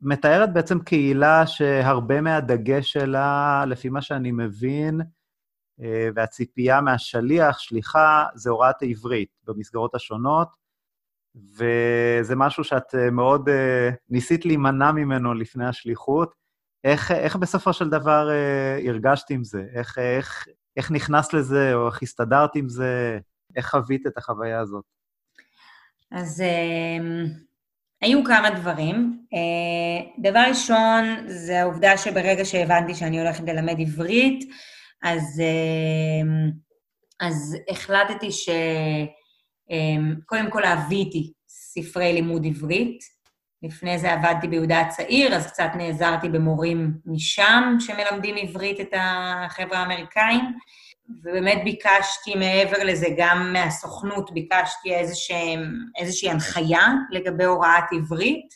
Speaker 1: מתארת בעצם קהילה שהרבה מהדגש שלה, לפי מה שאני מבין, אה, והציפייה מהשליח, שליחה, זה הוראת העברית במסגרות השונות, וזה משהו שאת אה, מאוד אה, ניסית להימנע ממנו לפני השליחות. איך, איך בסופו של דבר הרגשת עם זה? איך, איך, איך נכנסת לזה, או איך הסתדרת עם זה? איך חווית את החוויה הזאת?
Speaker 2: אז היו כמה דברים. אה, דבר ראשון, זה העובדה שברגע שהבנתי שאני הולכת ללמד עברית, אז, אה, אז החלטתי שקודם אה, כל להביא איתי ספרי לימוד עברית. לפני זה עבדתי ביהודה הצעיר, אז קצת נעזרתי במורים משם שמלמדים עברית את החבר'ה האמריקאים. ובאמת ביקשתי מעבר לזה, גם מהסוכנות ביקשתי איזושהי, איזושהי הנחיה לגבי הוראת עברית,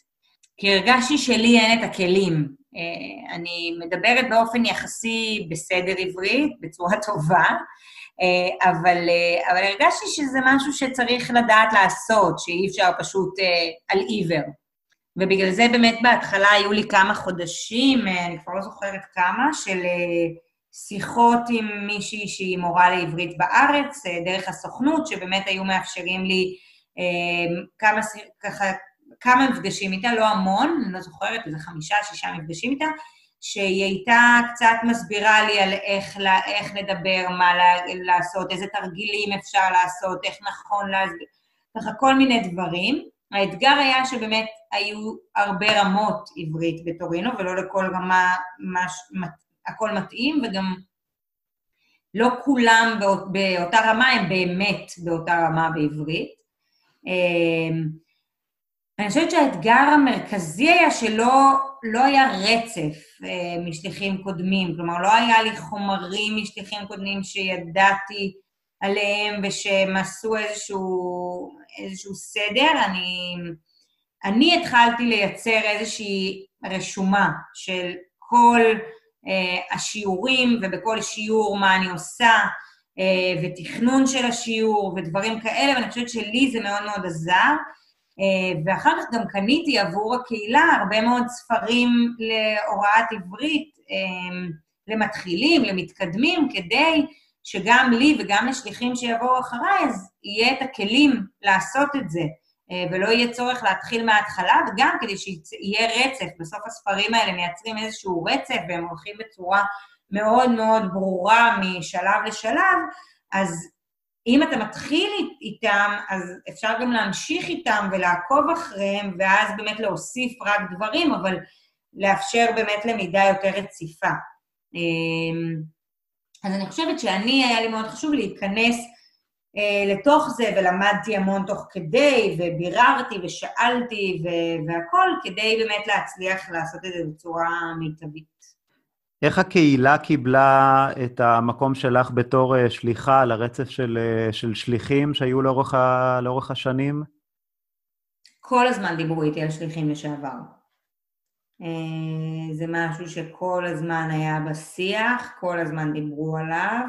Speaker 2: כי הרגשתי שלי אין את הכלים. אה, אני מדברת באופן יחסי בסדר עברית, בצורה טובה, אבל, אה, אבל הרגשתי שזה משהו שצריך לדעת לעשות, שאי אפשר פשוט על עיוור. ובגלל זה באמת בהתחלה היו לי כמה חודשים, אני כבר לא זוכרת כמה, של שיחות עם מישהי שהיא מורה לעברית בארץ, אה, דרך הסוכנות, שבאמת היו מאפשרים לי אה, כמה, ככה, כמה מפגשים איתה, לא המון, אני לא זוכרת, איזה חמישה, שישה מפגשים איתה, שהיא הייתה קצת מסבירה לי על איך, איך לדבר, מה לעשות, איזה תרגילים אפשר לעשות, איך נכון להסביר, ככה כל מיני דברים. האתגר היה שבאמת היו הרבה רמות עברית בטורינו, ולא לכל רמה מש, הכל מתאים, וגם לא כולם באות, באותה רמה, הם באמת באותה רמה בעברית. אמ, אני חושבת שהאתגר המרכזי היה שלא לא היה רצף אה, משליחים קודמים, כלומר, לא היה לי חומרים משליחים קודמים שידעתי עליהם ושהם עשו איזשהו, איזשהו סדר. אני, אני התחלתי לייצר איזושהי רשומה של כל אה, השיעורים, ובכל שיעור מה אני עושה, אה, ותכנון של השיעור ודברים כאלה, ואני חושבת שלי זה מאוד מאוד עזר. אה, ואחר כך גם קניתי עבור הקהילה הרבה מאוד ספרים להוראת עברית למתחילים, למתקדמים, כדי שגם לי וגם לשליחים שיבואו אחריי, אז יהיה את הכלים לעשות את זה. אה, ולא יהיה צורך להתחיל מההתחלה, וגם כדי שיהיה רצף. בסוף הספרים האלה מייצרים איזשהו רצף, והם הולכים בצורה מאוד מאוד ברורה משלב לשלב, אז אם אתה מתחיל איתם, אז אפשר גם להמשיך איתם ולעקוב אחריהם, ואז באמת להוסיף רק דברים, אבל לאפשר באמת למידה יותר רציפה. אה, אז אני חושבת שאני, היה לי מאוד חשוב להיכנס אה, לתוך זה, ולמדתי המון תוך כדי, וביררתי ושאלתי והכול, כדי באמת להצליח לעשות את זה בצורה מיטבית.
Speaker 1: איך הקהילה קיבלה את המקום שלך בתור אה, שליחה לרצף של, אה, של שליחים שהיו לאורך, ה, לאורך השנים?
Speaker 2: כל הזמן דיברו איתי על שליחים לשעבר. זה משהו שכל הזמן היה בשיח, כל הזמן דיברו עליו.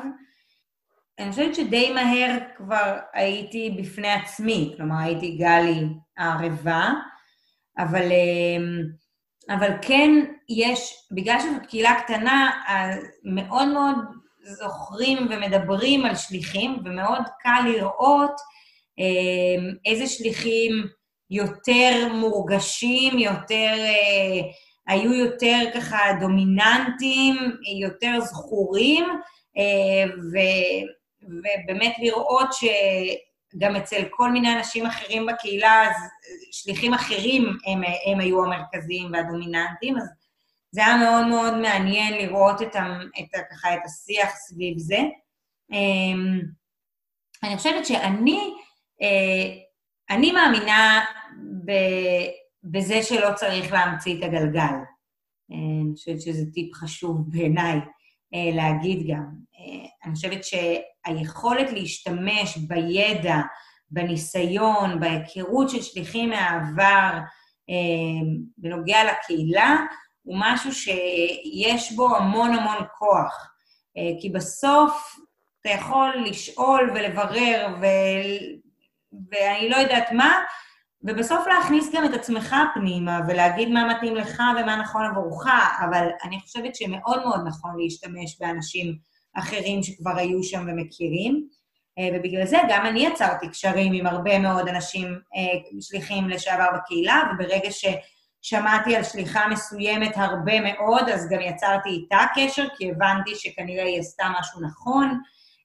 Speaker 2: אני חושבת שדי מהר כבר הייתי בפני עצמי, כלומר הייתי גלי הערבה, אבל, אבל כן יש, בגלל שזו קהילה קטנה, מאוד מאוד זוכרים ומדברים על שליחים, ומאוד קל לראות אמ, איזה שליחים יותר מורגשים, יותר, אה, היו יותר ככה דומיננטיים, יותר זכורים, אה, ו, ובאמת לראות שגם אצל כל מיני אנשים אחרים בקהילה, אז שליחים אחרים הם, הם היו המרכזיים והדומיננטיים, אז זה היה מאוד מאוד מעניין לראות את, ה, את, ככה, את השיח סביב זה. אמ, אני חושבת שאני, אה, אני מאמינה ב, בזה שלא צריך להמציא את הגלגל. אה, אני חושבת שזה טיפ חשוב בעיניי אה, להגיד גם. אני חושבת שהיכולת להשתמש בידע, בניסיון, בהיכרות של שליחים מהעבר בנוגע לקהילה, הוא משהו שיש בו המון המון כוח. אה, כי בסוף אתה יכול לשאול ולברר, ו... ואני לא יודעת מה, ובסוף להכניס גם את עצמך פנימה ולהגיד מה מתאים לך ומה נכון עבורך, אבל אני חושבת שמאוד מאוד נכון להשתמש באנשים אחרים שכבר היו שם ומכירים, אה, ובגלל זה גם אני יצרתי קשרים עם הרבה מאוד אנשים אה, שליחים לשעבר בקהילה, וברגע ש... שמעתי על שליחה מסוימת הרבה מאוד, אז גם יצרתי איתה קשר, כי הבנתי שכנראה היא עשתה משהו נכון,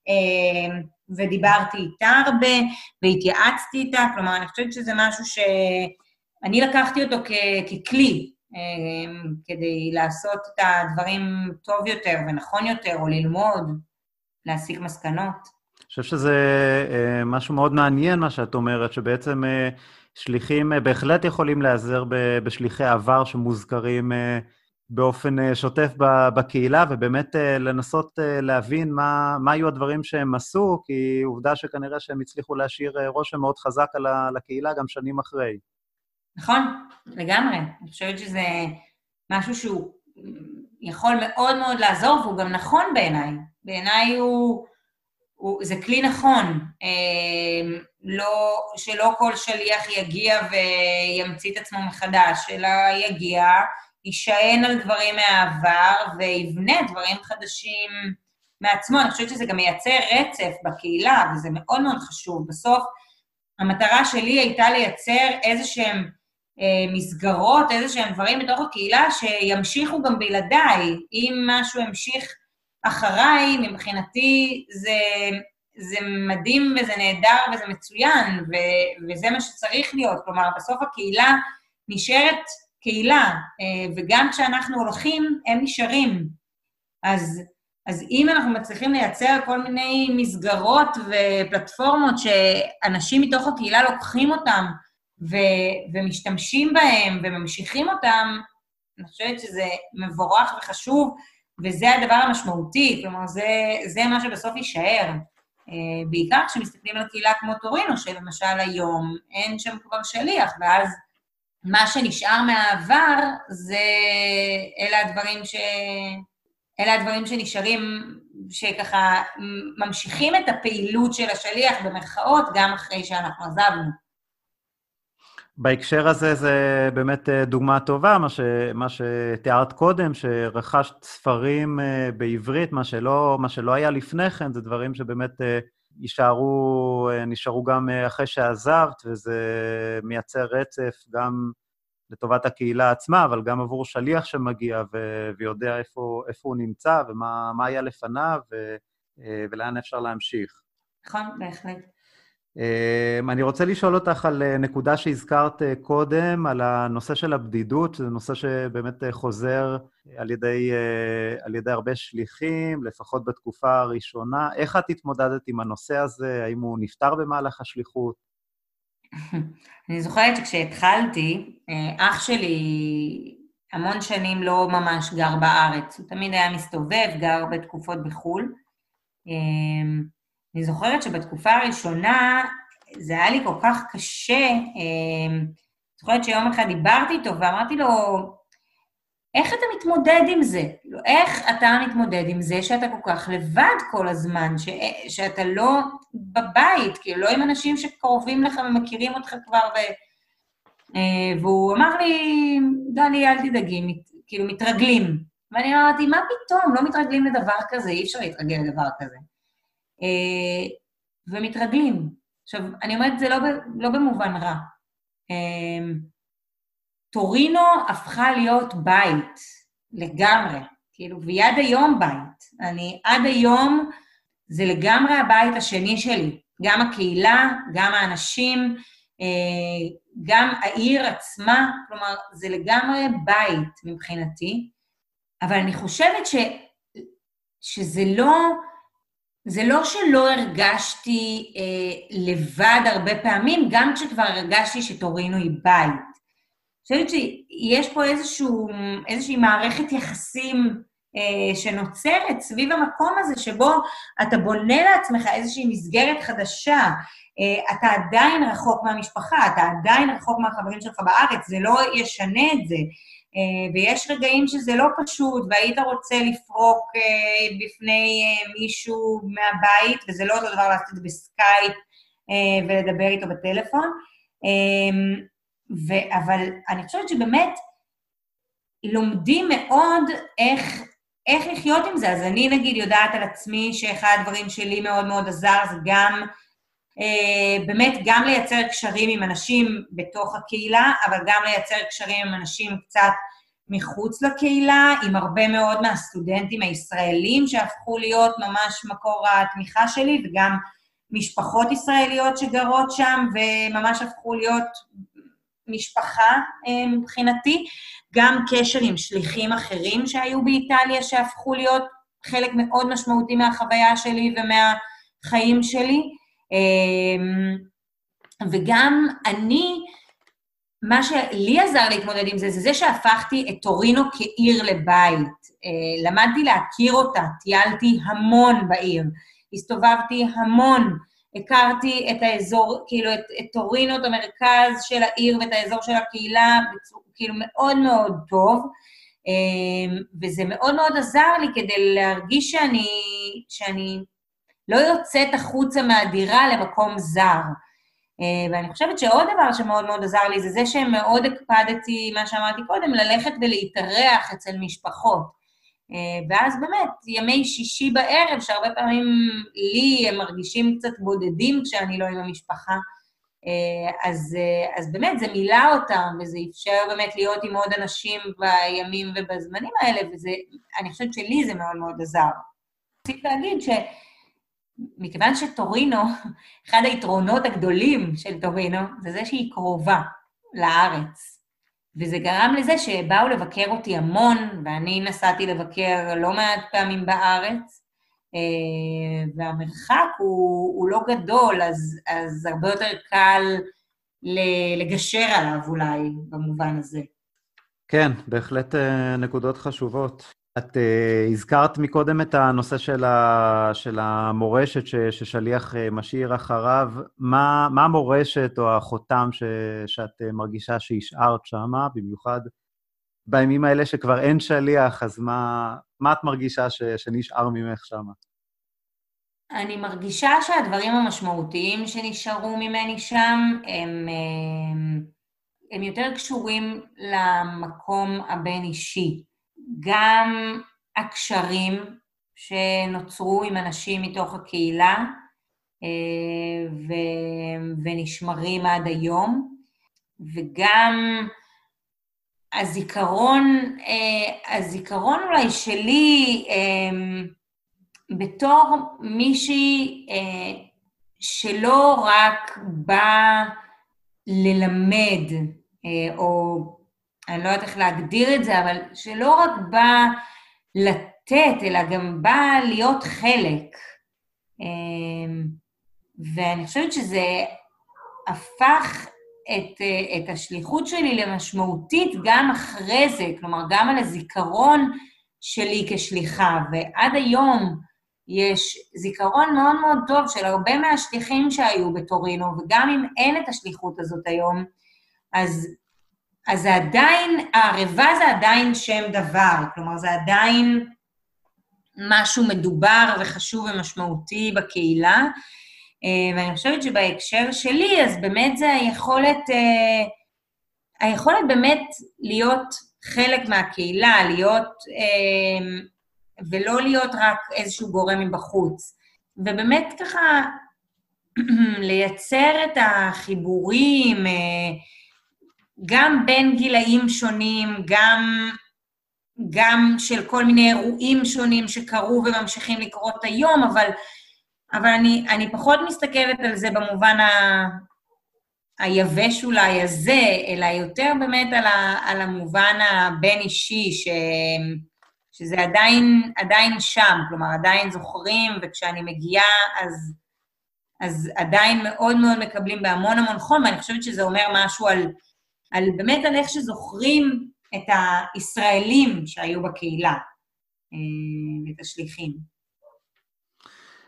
Speaker 2: אה, ודיברתי איתה הרבה, והתייעצתי איתה, כלומר, אני חושבת שזה משהו שאני לקחתי אותו כ- ככלי, כדי לעשות את הדברים טוב יותר ונכון יותר, או ללמוד, להסיק מסקנות.
Speaker 1: אני חושב שזה אה, משהו מאוד מעניין, מה שאת אומרת, שבעצם שליחים אה, בהחלט יכולים להיעזר בשליחי עבר שמוזכרים אה, באופן אה, שוטף בקהילה, ובאמת לנסות להבין מה, מה היו הדברים שהם עשו, כי עובדה שכנראה שהם הצליחו להשאיר רושם מאוד חזק על הקהילה גם שנים אחרי.
Speaker 2: נכון, לגמרי. אני חושבת שזה משהו שהוא יכול מאוד מאוד לעזור, והוא גם נכון בעיניי. בעיניי הוא... הוא, זה כלי נכון, אה, לא, שלא כל שליח יגיע וימציא את עצמו מחדש, אלא יגיע, יישען על דברים מהעבר ויבנה דברים חדשים מעצמו. אני חושבת שזה גם מייצר רצף בקהילה, וזה מאוד מאוד חשוב. בסוף, המטרה שלי הייתה לייצר איזה שהם מסגרות, איזה שהם דברים בתוך הקהילה שימשיכו גם בלעדיי. אם משהו ימשיך אחריי, מבחינתי זה, זה מדהים וזה נהדר וזה מצוין, ו, וזה מה שצריך להיות. כלומר, בסוף הקהילה נשארת קהילה, אה, וגם כשאנחנו הולכים, הם נשארים. אז, אז אם אנחנו מצליחים לייצר כל מיני מסגרות ופלטפורמות שאנשים מתוך הקהילה לוקחים אותם ו, ומשתמשים בהם וממשיכים אותם, אני חושבת שזה מבורך וחשוב, וזה הדבר המשמעותי, כלומר, זה, זה מה שבסוף יישאר. Uh, בעיקר כשמסתכלים על קהילה כמו טורינו, שלמשל היום אין שם כבר שליח, ואז מה שנשאר מהעבר זה, אלה הדברים ש... אלה הדברים שנשארים, שככה ממשיכים את הפעילות של השליח, במרכאות, גם אחרי שאנחנו עזבנו.
Speaker 1: בהקשר הזה זה באמת אה, דוגמה טובה, מה, ש, מה שתיארת קודם, שרכשת ספרים אה, בעברית, מה שלא, מה שלא היה לפני כן, זה דברים שבאמת אה, יישארו, נשארו גם אחרי שעזבת, וזה מייצר רצף גם לטובת הקהילה עצמה, אבל גם עבור שליח שמגיע ו, ויודע איפה, איפה הוא נמצא ומה היה לפניו ו, ולאן אפשר להמשיך.
Speaker 2: נכון, בהחלט.
Speaker 1: אמ, אני רוצה לשאול אותך על אה, נקודה שהזכרת אה, קודם, על הנושא של הבדידות, שזה נושא שבאמת אה, חוזר על ידי, על ידי הרבה שליחים, לפחות בתקופה הראשונה. איך את התמודדת עם הנושא הזה? האם הוא נפתר במהלך השליחות?
Speaker 2: אני זוכרת שכשהתחלתי, אח שלי המון שנים לא ממש גר בארץ, הוא תמיד היה מסתובב, גר בתקופות בחו"ל. אני זוכרת שבתקופה הראשונה זה היה לי כל כך קשה. אני אמ, זוכרת שיום אחד דיברתי איתו ואמרתי לו, איך אתה מתמודד עם זה? כאילו, איך אתה מתמודד עם זה שאתה כל כך לבד כל הזמן, ש... שאתה לא בבית, כאילו, לא עם אנשים שקרובים לך ומכירים אותך כבר, ו... אה, והוא אמר לי, דלי, אל תדאגי, מת... כאילו, מתרגלים. ואני אמרתי, מה פתאום, לא מתרגלים לדבר כזה, אי אפשר להתרגל לדבר כזה. אה, ומתרגלים. עכשיו, אני אומרת, זה לא. לא במובן רע. אה, טורינו הפכה להיות בית לגמרי, כאילו, והיא עד היום בית. אני עד היום, זה לגמרי הבית השני שלי. גם הקהילה, גם האנשים, אה, גם העיר עצמה, כלומר, זה לגמרי בית מבחינתי, אבל אני חושבת ש, שזה לא, זה לא שלא הרגשתי אה, לבד הרבה פעמים, גם כשכבר הרגשתי שטורינו היא בית. אני חושבת שיש פה איזשהו, איזושהי מערכת יחסים אה, שנוצרת סביב המקום הזה, שבו אתה בונה לעצמך איזושהי מסגרת חדשה, אה, אתה עדיין רחוק מהמשפחה, אתה עדיין רחוק מהחברים שלך בארץ, זה לא ישנה את זה. אה, ויש רגעים שזה לא פשוט, והיית רוצה לפרוק אה, בפני אה, מישהו מהבית, וזה לא אותו דבר לעשות את זה בסקייפ ולדבר איתו בטלפון. אה, ו- אבל אני חושבת שבאמת לומדים מאוד איך, איך לחיות עם זה. אז אני נגיד יודעת על עצמי שאחד הדברים שלי מאוד מאוד עזר זה גם, באמת גם לייצר קשרים עם אנשים בתוך הקהילה, אבל גם לייצר קשרים עם אנשים קצת מחוץ לקהילה, עם הרבה מאוד מהסטודנטים הישראלים שהפכו להיות ממש מקור התמיכה שלי, וגם משפחות ישראליות שגרות שם, וממש הפכו להיות משפחה אה, מבחינתי, גם קשר עם שליחים אחרים שהיו באיטליה, שהפכו להיות חלק מאוד משמעותי מהחוויה שלי ומהחיים שלי. אה, וגם אני, מה שלי עזר להתמודד עם זה, זה זה שהפכתי את טורינו כעיר לבית. אה, למדתי להכיר אותה, טיילתי המון בעיר, הסתובבתי המון. הכרתי את האזור, כאילו, את, את טורינו, את המרכז של העיר ואת האזור של הקהילה, כאילו, מאוד מאוד טוב, אמ, וזה מאוד מאוד עזר לי כדי להרגיש שאני, שאני לא יוצאת החוצה מהדירה למקום זר. אה, ואני חושבת שעוד דבר שמאוד מאוד עזר לי זה זה שמאוד הקפדתי, מה שאמרתי קודם, ללכת ולהתארח אצל משפחות. אה, ואז באמת, ימי שישי בערב, שהרבה פעמים לי הם מרגישים קצת בודדים כשאני לא עם המשפחה, אה, אז, אז באמת זה מילא אותם, וזה אפשר באמת להיות עם עוד אנשים בימים ובזמנים האלה, ואני חושבת שלי זה מאוד מאוד עזר. צריך להגיד שמכיוון שטורינו, אחד היתרונות הגדולים של טורינו, זה זה שהיא קרובה לארץ. וזה גרם לזה שבאו לבקר אותי המון, ואני נסעתי לבקר לא מעט פעמים בארץ, אה, והמרחק הוא, הוא לא גדול, אז, אז הרבה יותר קל לגשר עליו אולי, במובן הזה.
Speaker 1: כן, בהחלט אה, נקודות חשובות. את uh, הזכרת מקודם את הנושא של, ה, של המורשת ש, ששליח uh, משאיר אחריו. מה, מה המורשת או החותם ש, שאת uh, מרגישה שהשארת שמה, במיוחד בימים האלה שכבר אין שליח, אז מה, מה את מרגישה ש, שנשאר ממך שמה?
Speaker 2: אני מרגישה שהדברים המשמעותיים שנשארו ממני שם הם, הם, הם יותר קשורים למקום הבין-אישי. גם הקשרים שנוצרו עם אנשים מתוך הקהילה אה, ו- ונשמרים עד היום, וגם הזיכרון, אה, הזיכרון אולי שלי אה, בתור מישהי שלא רק בא ללמד, או אני לא יודעת איך להגדיר את זה, אבל שלא רק בא לתת, אלא גם בא להיות חלק. אמ, ואני חושבת שזה הפך את, את השליחות שלי למשמעותית גם אחרי זה, כלומר, גם על הזיכרון שלי כשליחה, ועד היום יש זיכרון מאוד מאוד טוב של הרבה מהשליחים שהיו בטורינו, וגם אם אין את השליחות הזאת היום, אז אז זה עדיין, הערבה זה עדיין שם דבר, כלומר זה עדיין משהו מדובר וחשוב ומשמעותי בקהילה, אה, ואני חושבת שבהקשר שלי, אז באמת זה היכולת, אה, היכולת באמת להיות חלק מהקהילה, להיות, אה, ולא להיות רק איזשהו גורם מבחוץ. ובאמת ככה לייצר את החיבורים, גם בין גילאים שונים, גם, גם של כל מיני אירועים שונים שקרו וממשיכים לקרות היום, אבל, אבל אני, אני פחות מסתכלת על זה במובן ה, היבש אולי הזה, אלא יותר באמת על, ה, על המובן הבין-אישי, שזה עדיין, עדיין שם, כלומר, עדיין זוכרים, וכשאני מגיעה, אז, אז עדיין מאוד מאוד מקבלים בהמון המון חום, ואני חושבת שזה אומר משהו על... על באמת על איך שזוכרים את הישראלים שהיו בקהילה, אה, את השליחים.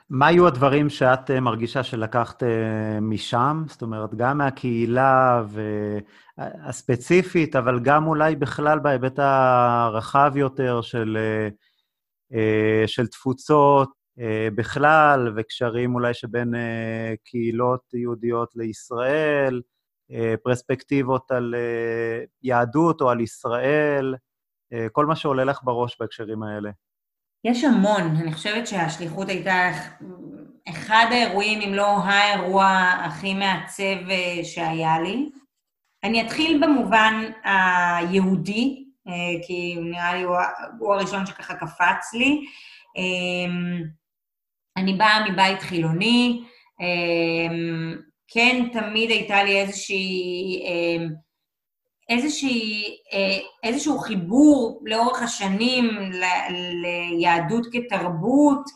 Speaker 1: מה היו הדברים שאת אה, מרגישה שלקחת אה, משם? זאת אומרת, גם מהקהילה הספציפית, אבל גם אולי בכלל בהיבט הרחב יותר של, של תפוצות בכלל, וקשרים אולי שבין קהילות יהודיות לישראל, פרספקטיבות על אה, יהדות או על ישראל, אה, כל מה שעולה לך בראש בהקשרים האלה.
Speaker 2: יש המון. אני חושבת שהשליחות הייתה אחד האירועים, אם לא האירוע הכי מעצב שהיה לי. אני אתחיל במובן היהודי, כי נראה לי הוא הראשון שככה קפץ לי. אני באה מבית חילוני, כן תמיד הייתה לי איזושהי, אמ, איזושהי, אה, איזשהו חיבור לאורך השנים ליהדות כתרבות,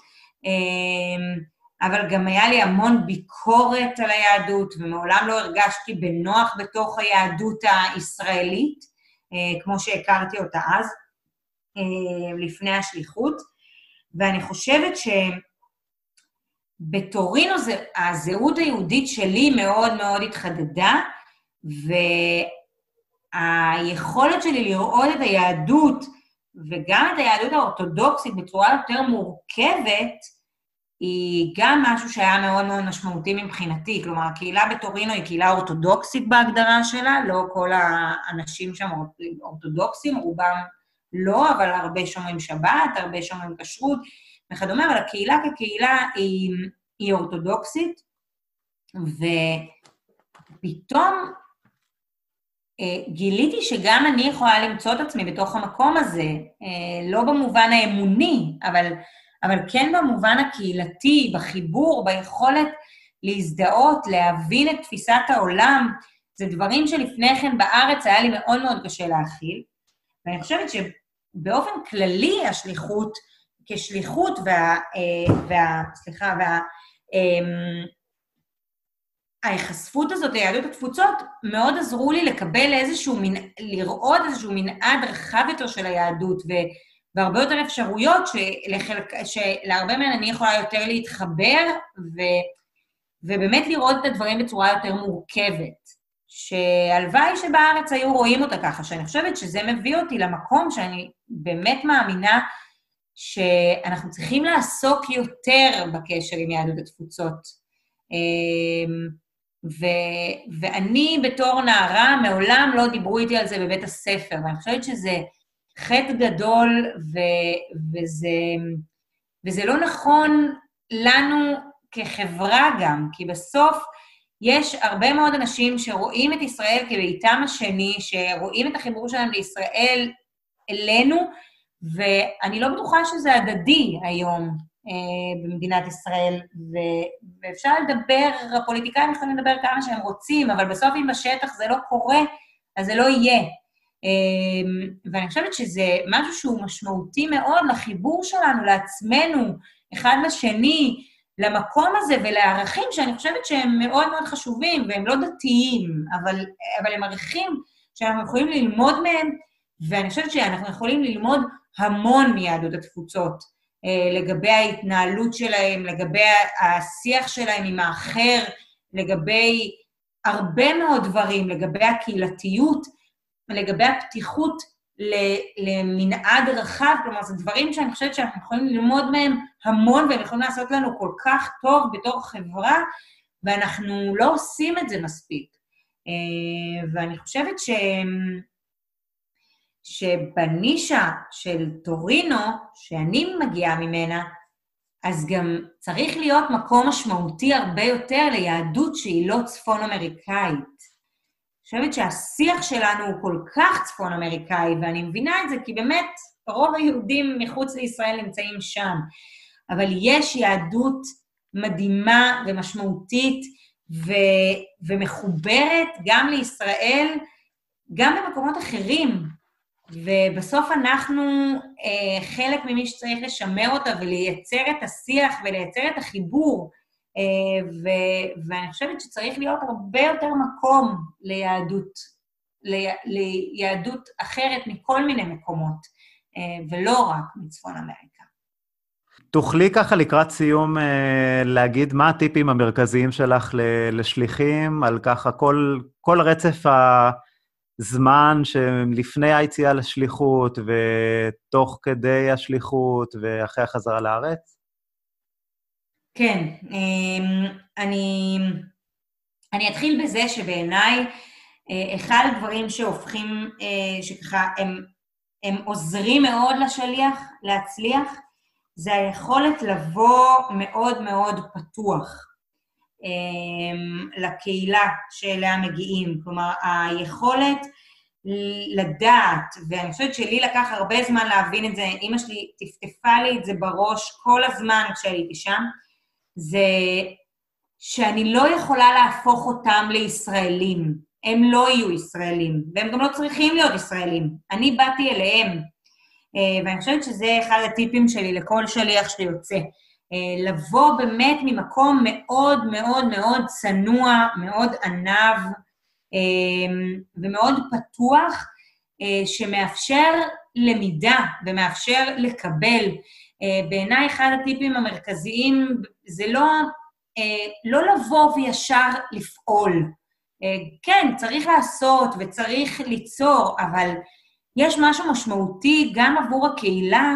Speaker 2: אמ, אבל גם היה לי המון ביקורת על היהדות, ומעולם לא הרגשתי בנוח בתוך היהדות הישראלית, אה, כמו שהכרתי אותה אז, אה, לפני השליחות. ואני חושבת ש... בטורינו זה, הזהות היהודית שלי מאוד מאוד התחדדה, והיכולת שלי לראות את היהדות, וגם את היהדות האורתודוקסית בצורה יותר מורכבת, היא גם משהו שהיה מאוד מאוד משמעותי מבחינתי. כלומר, הקהילה בטורינו היא קהילה אורתודוקסית בהגדרה שלה, לא כל האנשים שם אורתודוקסים, רובם לא, אבל הרבה שומרים שבת, הרבה שומרים כשרות. וכדומה, אבל הקהילה כקהילה היא, היא אורתודוקסית, ופתאום אה, גיליתי שגם אני יכולה למצוא את עצמי בתוך המקום הזה, אה, לא במובן האמוני, אבל, אבל כן במובן הקהילתי, בחיבור, ביכולת להזדהות, להבין את תפיסת העולם. זה דברים שלפני כן בארץ היה לי מאוד מאוד קשה להכיל, ואני חושבת שבאופן כללי השליחות כשליחות וה... אה, וה סליחה, וה... אמ, ההיחשפות הזאת ליהדות התפוצות מאוד עזרו לי לקבל איזשהו, מנ... לראות איזשהו מנעד רחב יותר של היהדות, ו... והרבה יותר אפשרויות שלחלק... שלהרבה מהן אני יכולה יותר להתחבר, ו... ובאמת לראות את הדברים בצורה יותר מורכבת. שהלוואי שבארץ היו רואים אותה ככה, שאני חושבת שזה מביא אותי למקום שאני באמת מאמינה שאנחנו צריכים לעסוק יותר בקשר עם יהדות התפוצות. אמ, ו, ואני בתור נערה, מעולם לא דיברו איתי על זה בבית הספר, ואני חושבת שזה חטא גדול, ו, וזה, וזה לא נכון לנו כחברה גם, כי בסוף יש הרבה מאוד אנשים שרואים את ישראל כביתם השני, שרואים את החיבור שלהם לישראל אלינו, ואני לא בטוחה שזה הדדי היום אה, במדינת ישראל, ו, ואפשר לדבר, הפוליטיקאים יכולים לדבר כמה שהם רוצים, אבל בסוף אם בשטח זה לא קורה, אז זה לא יהיה. אה, ואני חושבת שזה משהו שהוא משמעותי מאוד לחיבור שלנו, לעצמנו, אחד לשני, למקום הזה ולערכים שאני חושבת שהם מאוד מאוד חשובים, והם לא דתיים, אבל, אבל הם ערכים שאנחנו יכולים ללמוד מהם, ואני חושבת שאנחנו יכולים ללמוד המון מיהדות התפוצות, אה, לגבי ההתנהלות שלהם, לגבי השיח שלהם עם האחר, לגבי הרבה מאוד דברים, לגבי הקהילתיות, לגבי הפתיחות למנעד רחב, כלומר, זה דברים שאני חושבת שאנחנו יכולים ללמוד מהם המון והם יכולים לעשות לנו כל כך טוב בתור חברה, ואנחנו לא עושים את זה מספיק. אה, ואני חושבת ש... שבנישה של טורינו, שאני מגיעה ממנה, אז גם צריך להיות מקום משמעותי הרבה יותר ליהדות שהיא לא צפון-אמריקאית. חושבת שהשיח שלנו הוא כל כך צפון אמריקאי, ואני מבינה את זה כי באמת רוב היהודים מחוץ לישראל נמצאים שם. אבל יש יהדות מדהימה ומשמעותית ו, ומחוברת גם לישראל, גם במקומות אחרים. ובסוף אנחנו אה, חלק ממי שצריך לשמר אותה ולייצר את השיח ולייצר את החיבור. אה, ו- ואני חושבת שצריך להיות הרבה יותר מקום ליהדות, ל- ליהדות אחרת מכל מיני מקומות, אה, ולא רק מצפון אמריקה.
Speaker 1: תוכלי ככה לקראת סיום אה, להגיד מה הטיפים המרכזיים שלך לשליחים, על ככה כל, כל רצף הזמן שלפני היציאה לשליחות ותוך כדי השליחות ואחרי החזרה לארץ?
Speaker 2: כן, אמ, אני, אני אתחיל בזה שבעיניי אה, אחד הדברים שהופכים, אה, שככה הם, הם עוזרים מאוד לשליח להצליח, זה היכולת לבוא מאוד מאוד פתוח לקהילה שאליה מגיעים. כלומר, היכולת לדעת, ואני חושבת שלי לקח הרבה זמן להבין את זה, אימא שלי טפטפה לי את זה בראש כל הזמן כשהייתי שם, זה שאני לא יכולה להפוך אותם לישראלים. הם לא יהיו ישראלים, והם גם לא צריכים להיות ישראלים. אני באתי אליהם, אה, ואני חושבת שזה אחד הטיפים שלי לכל שליח שיוצא. אה, לבוא באמת ממקום מאוד מאוד מאוד צנוע, מאוד ענב אה, ומאוד פתוח, שמאפשר למידה ומאפשר לקבל. בעיניי אחד הטיפים המרכזיים זה לא, אה, לא לבוא וישר לפעול. אה, כן, צריך לעשות וצריך ליצור, אבל יש משהו משמעותי גם עבור הקהילה,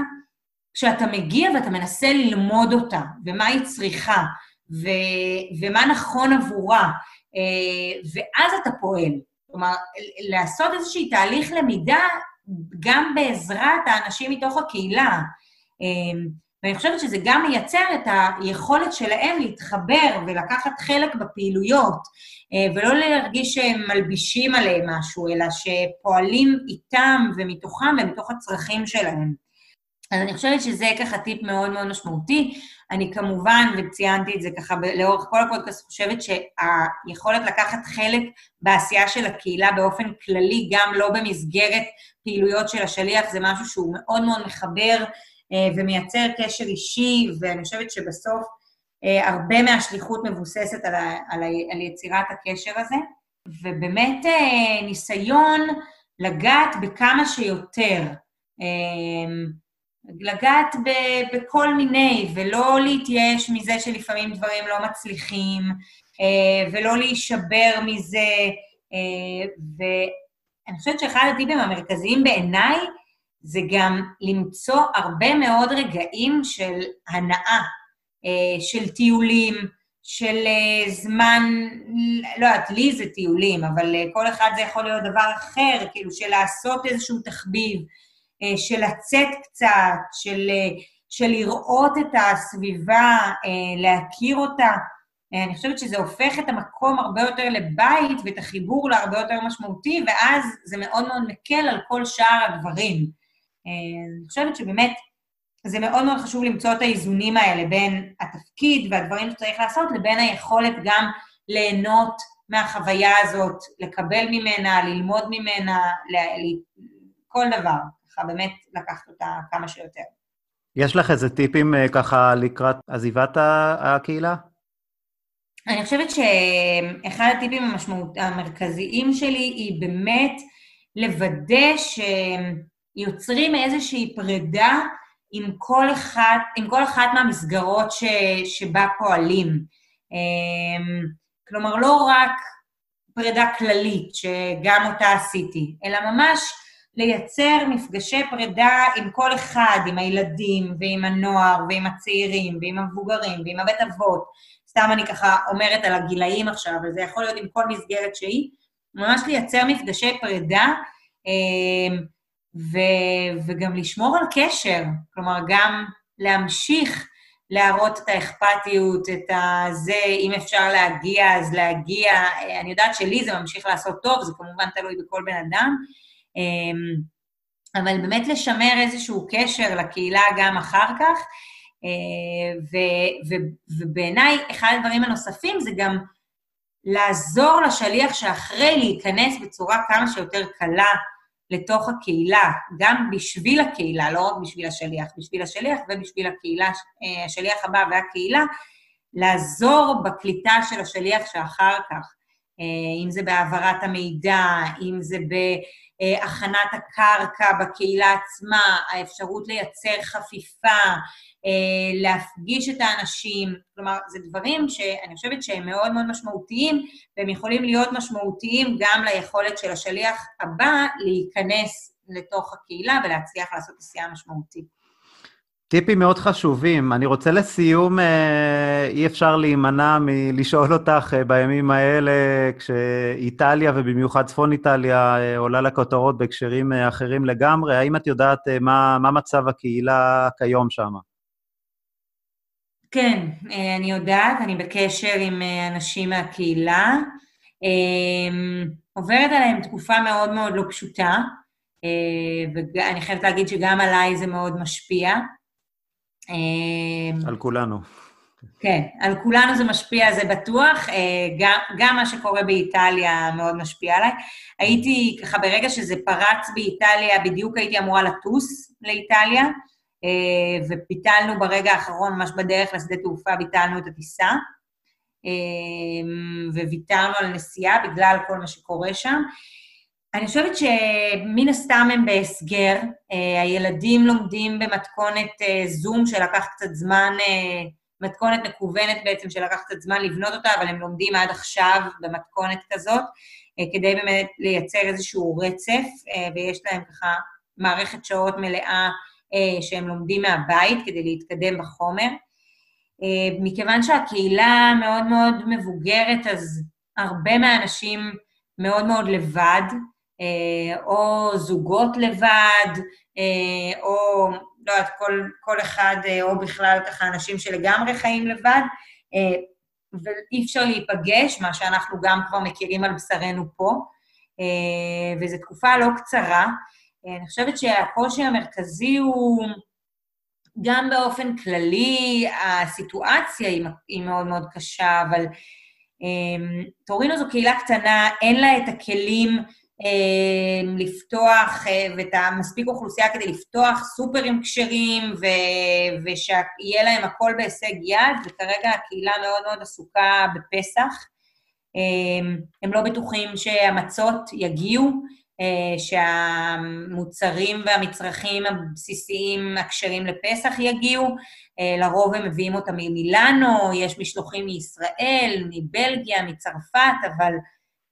Speaker 2: כשאתה מגיע ואתה מנסה ללמוד אותה, ומה היא צריכה, ו- ומה נכון עבורה, אה, ואז אתה פועל. כלומר, לעשות איזשהו תהליך למידה גם בעזרת האנשים מתוך הקהילה. ואני חושבת שזה גם מייצר את היכולת שלהם להתחבר ולקחת חלק בפעילויות, אה, ולא להרגיש שהם מלבישים עליהם משהו, אלא שפועלים איתם ומתוכם ומתוך הצרכים שלהם. אז אני חושבת שזה ככה טיפ מאוד מאוד משמעותי. אני כמובן, וציינתי את זה ככה לאורך כל הפודקאסט, חושבת שהיכולת לקחת חלק בעשייה של הקהילה באופן כללי, גם לא במסגרת פעילויות של השליח, זה משהו שהוא מאוד מאוד מחבר אה, ומייצר קשר אישי, ואני חושבת שבסוף אה, הרבה מהשליחות מבוססת על, ה, על, ה, על יצירת הקשר הזה, ובאמת אה, ניסיון לגעת בכמה שיותר. לגעת ב, בכל מיני, ולא להתייאש מזה שלפעמים דברים לא מצליחים, ולא להישבר מזה. ואני חושבת שאחד הטיפים המרכזיים בעיניי זה גם למצוא הרבה מאוד רגעים של הנאה, אה, של טיולים, של אה, זמן, לא יודעת, לי זה טיולים, אבל אה, כל אחד זה יכול להיות דבר אחר, כאילו של לעשות איזשהו תחביב, של לצאת קצת, של, של לראות את הסביבה, להכיר אותה. אני חושבת שזה הופך את המקום הרבה יותר לבית ואת החיבור להרבה יותר משמעותי, ואז זה מאוד מאוד מקל על כל שאר הדברים. אני חושבת שבאמת זה מאוד מאוד חשוב למצוא את האיזונים האלה בין התפקיד והדברים שצריך לעשות, לבין היכולת גם ליהנות מהחוויה הזאת, לקבל ממנה, ללמוד ממנה, ל- כל דבר. ככה באמת לקחת אותה כמה שיותר.
Speaker 1: יש לך איזה טיפים אה, ככה לקראת עזיבת הקהילה?
Speaker 2: אני חושבת שאחד הטיפים המשמעות, המרכזיים שלי היא באמת לוודא ש... יוצרים איזושהי פרידה עם כל, אחד, עם כל אחת מהמסגרות ש, שבה פועלים. אמ, כלומר, לא רק פרידה כללית, שגם אותה עשיתי, אלא ממש לייצר מפגשי פרידה עם כל אחד, עם הילדים ועם הנוער ועם הצעירים ועם המבוגרים ועם הבית אבות. סתם אני ככה אומרת על הגילאים עכשיו, אבל זה יכול להיות עם כל מסגרת שהיא. ממש לייצר מפגשי פרידה, אמ, ו, וגם לשמור על קשר, כלומר, גם להמשיך להראות את האכפתיות, את הזה, אם אפשר להגיע, אז להגיע. אני יודעת שלי זה ממשיך לעשות טוב, זה כמובן תלוי בכל בן אדם, אבל באמת לשמר איזשהו קשר לקהילה גם אחר כך, אה, ובעיניי, אחד הדברים הנוספים זה גם לעזור לשליח שאחרי להיכנס בצורה כמה שיותר קלה לתוך הקהילה, גם בשביל הקהילה, לא רק בשביל השליח, בשביל השליח ובשביל הקהילה, אה, השליח הבא והקהילה, לעזור בקליטה של השליח שאחר כך, אה, אם זה בהעברת המידע, אם זה בהכנת הקרקע בקהילה עצמה, האפשרות לייצר חפיפה, אה, להפגיש את האנשים, כלומר, זה דברים שאני חושבת שהם מאוד מאוד משמעותיים, והם יכולים להיות משמעותיים גם ליכולת של השליח הבא להיכנס לתוך הקהילה ולהצליח לעשות עשייה משמעותית.
Speaker 1: טיפים מאוד חשובים. אני רוצה לסיום, אה, אי אפשר להימנע מלשאול אותך אה, בימים האלה, כשאיטליה, ובמיוחד צפון איטליה, עולה לכותרות בהקשרים אחרים לגמרי, האם את יודעת מה, מה מצב הקהילה כיום שם?
Speaker 2: כן, אה, אני יודעת, אני בקשר עם אה, אנשים מהקהילה. אה, עוברת עליהם תקופה מאוד מאוד לא פשוטה, ואני חייבת להגיד שגם עליי זה מאוד משפיע.
Speaker 1: על כולנו.
Speaker 2: כן, על כולנו זה משפיע, זה בטוח. גם, גם מה שקורה באיטליה מאוד משפיע עליי. הייתי, ככה, ברגע שזה פרץ באיטליה, בדיוק הייתי אמורה לטוס לאיטליה. אה, וביטלנו ברגע האחרון, ממש בדרך לשדה תעופה, ביטלנו את הטיסה, אה, וויתרנו על נסיעה בגלל כל מה שקורה שם. אני חושבת שמן הסתם הם בהסגר, אה, הילדים לומדים במתכונת זום שלקח קצת זמן, מתכונת מקוונת בעצם שלקח קצת זמן לבנות אותה, אבל הם לומדים עד עכשיו במתכונת כזאת, כדי באמת לייצר איזשהו רצף, ויש להם ככה מערכת שעות מלאה אה, שהם לומדים מהבית כדי להתקדם בחומר. אה, מכיוון שהקהילה מאוד מאוד מבוגרת, אז הרבה מהאנשים מאוד מאוד לבד, אה, או זוגות לבד, או לא יודעת, כל, כל אחד, או בכלל ככה אנשים שלגמרי חיים לבד, ואי אפשר להיפגש, מה שאנחנו גם כבר מכירים על בשרנו פה, וזו תקופה לא קצרה. אני חושבת שהקושי המרכזי הוא גם באופן כללי, הסיטואציה היא, היא מאוד מאוד קשה, אבל טורינו זו קהילה קטנה, אין לה את הכלים לפתוח, uh, ואת המספיק אוכלוסייה כדי לפתוח סופרים כשרים, ושיהיה להם הכל בהישג יד, וכרגע הקהילה מאוד מאוד עסוקה בפסח. Um, הם לא בטוחים שהמצות יגיעו, אה, שהמוצרים והמצרכים הבסיסיים הכשרים לפסח יגיעו. אה, לרוב הם מביאים אותם ממילאנו, יש משלוחים מישראל, מבלגיה, מצרפת, אבל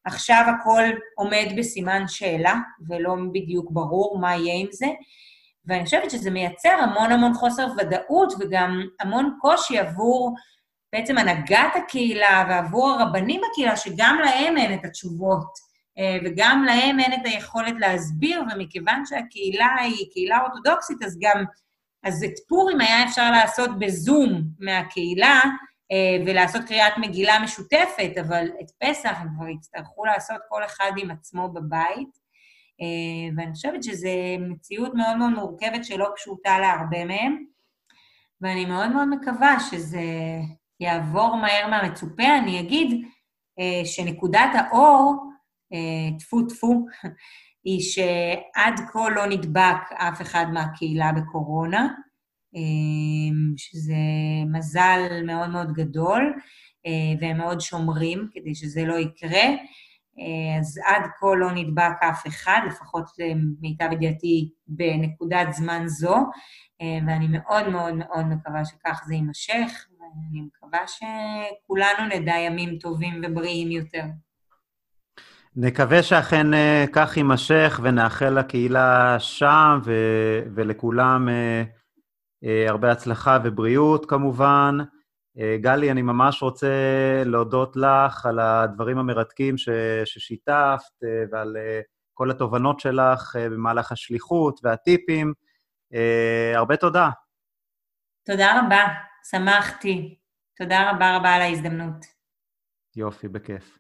Speaker 2: עכשיו הכל עומד בסימן שאלה, ולא בדיוק ברור מה יהיה עם זה. ואני חושבת שזה מייצר המון המון חוסר ודאות וגם המון קושי עבור בעצם הנהגת הקהילה ועבור הרבנים בקהילה, שגם להם אין את התשובות. אה, וגם להם אין את היכולת להסביר, ומכיוון שהקהילה היא קהילה אורתודוקסית, אז גם, אז את פורים היה אפשר לעשות בזום מהקהילה, ולעשות קריאת מגילה משותפת, אבל את פסח הם כבר יצטרכו לעשות כל אחד עם עצמו בבית. אה, ואני חושבת שזו מציאות מאוד מאוד מורכבת שלא פשוטה להרבה מהם, ואני מאוד מאוד מקווה שזה יעבור מהר מהמצופה. אני אגיד שנקודת האור, אה, טפו טפו, היא שעד כה לא נדבק אף אחד מהקהילה בקורונה, אה, שזה מזל מאוד מאוד גדול, אה, והם מאוד שומרים כדי שזה לא יקרה. אז עד כה לא נדבק אף אחד, לפחות למיטב ידיעתי בנקודת זמן זו, ואני מאוד מאוד מאוד מקווה שכך זה יימשך, ואני מקווה שכולנו נדע ימים טובים ובריאים יותר.
Speaker 1: נקווה שאכן כך יימשך ונאחל לקהילה שם ו- ולכולם הרבה הצלחה ובריאות כמובן. גלי, אני ממש רוצה להודות לך על הדברים המרתקים ש- ששיתפת ועל כל התובנות שלך במהלך השליחות והטיפים. הרבה תודה.
Speaker 2: תודה רבה, שמחתי. תודה רבה רבה על ההזדמנות.
Speaker 1: יופי, בכיף.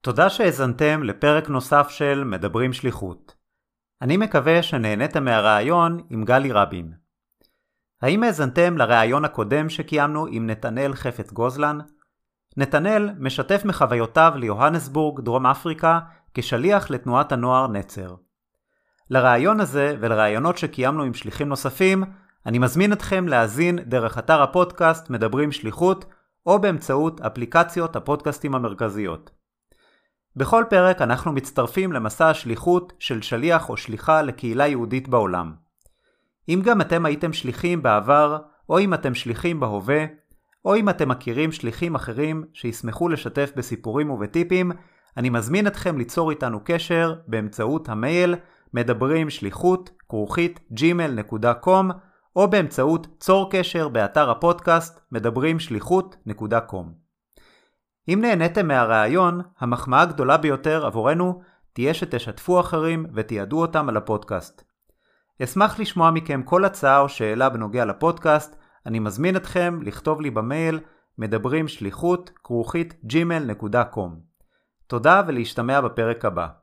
Speaker 1: תודה שהאזנתם לפרק נוסף של מדברים שליחות. אני מקווה שנהניתם מהראיון עם גלי רבין. האם האזנתם לראיון הקודם שקיימנו עם נתנאל חפץ גוזלן? נתנאל משתף מחוויותיו ליוהנסבורג, דרום אפריקה, כשליח לתנועת הנוער נצר. לראיון הזה ולראיונות שקיימנו עם שליחים נוספים, אני מזמין אתכם להאזין דרך אתר הפודקאסט מדברים שליחות, או באמצעות אפליקציות הפודקאסטים המרכזיות. בכל פרק אנחנו מצטרפים למסע השליחות של שליח או שליחה לקהילה יהודית בעולם. אם גם אתם הייתם שליחים בעבר, או אם אתם שליחים בהווה, או אם אתם מכירים שליחים אחרים שישמחו לשתף בסיפורים ובטיפים, אני מזמין אתכם ליצור איתנו קשר באמצעות המייל מדברים שליחות כרוכית gmail.com או באמצעות צור קשר באתר הפודקאסט מדברים שליחות.com. אם נהניתם מהרעיון, המחמאה הגדולה ביותר עבורנו תהיה שתשתפו אחרים ותיעדו אותם על הפודקאסט. אשמח לשמוע מכם כל הצעה או שאלה בנוגע לפודקאסט, אני מזמין אתכם לכתוב לי במייל מדברים שליחות כרוכית gmail.com. תודה ולהשתמע בפרק הבא.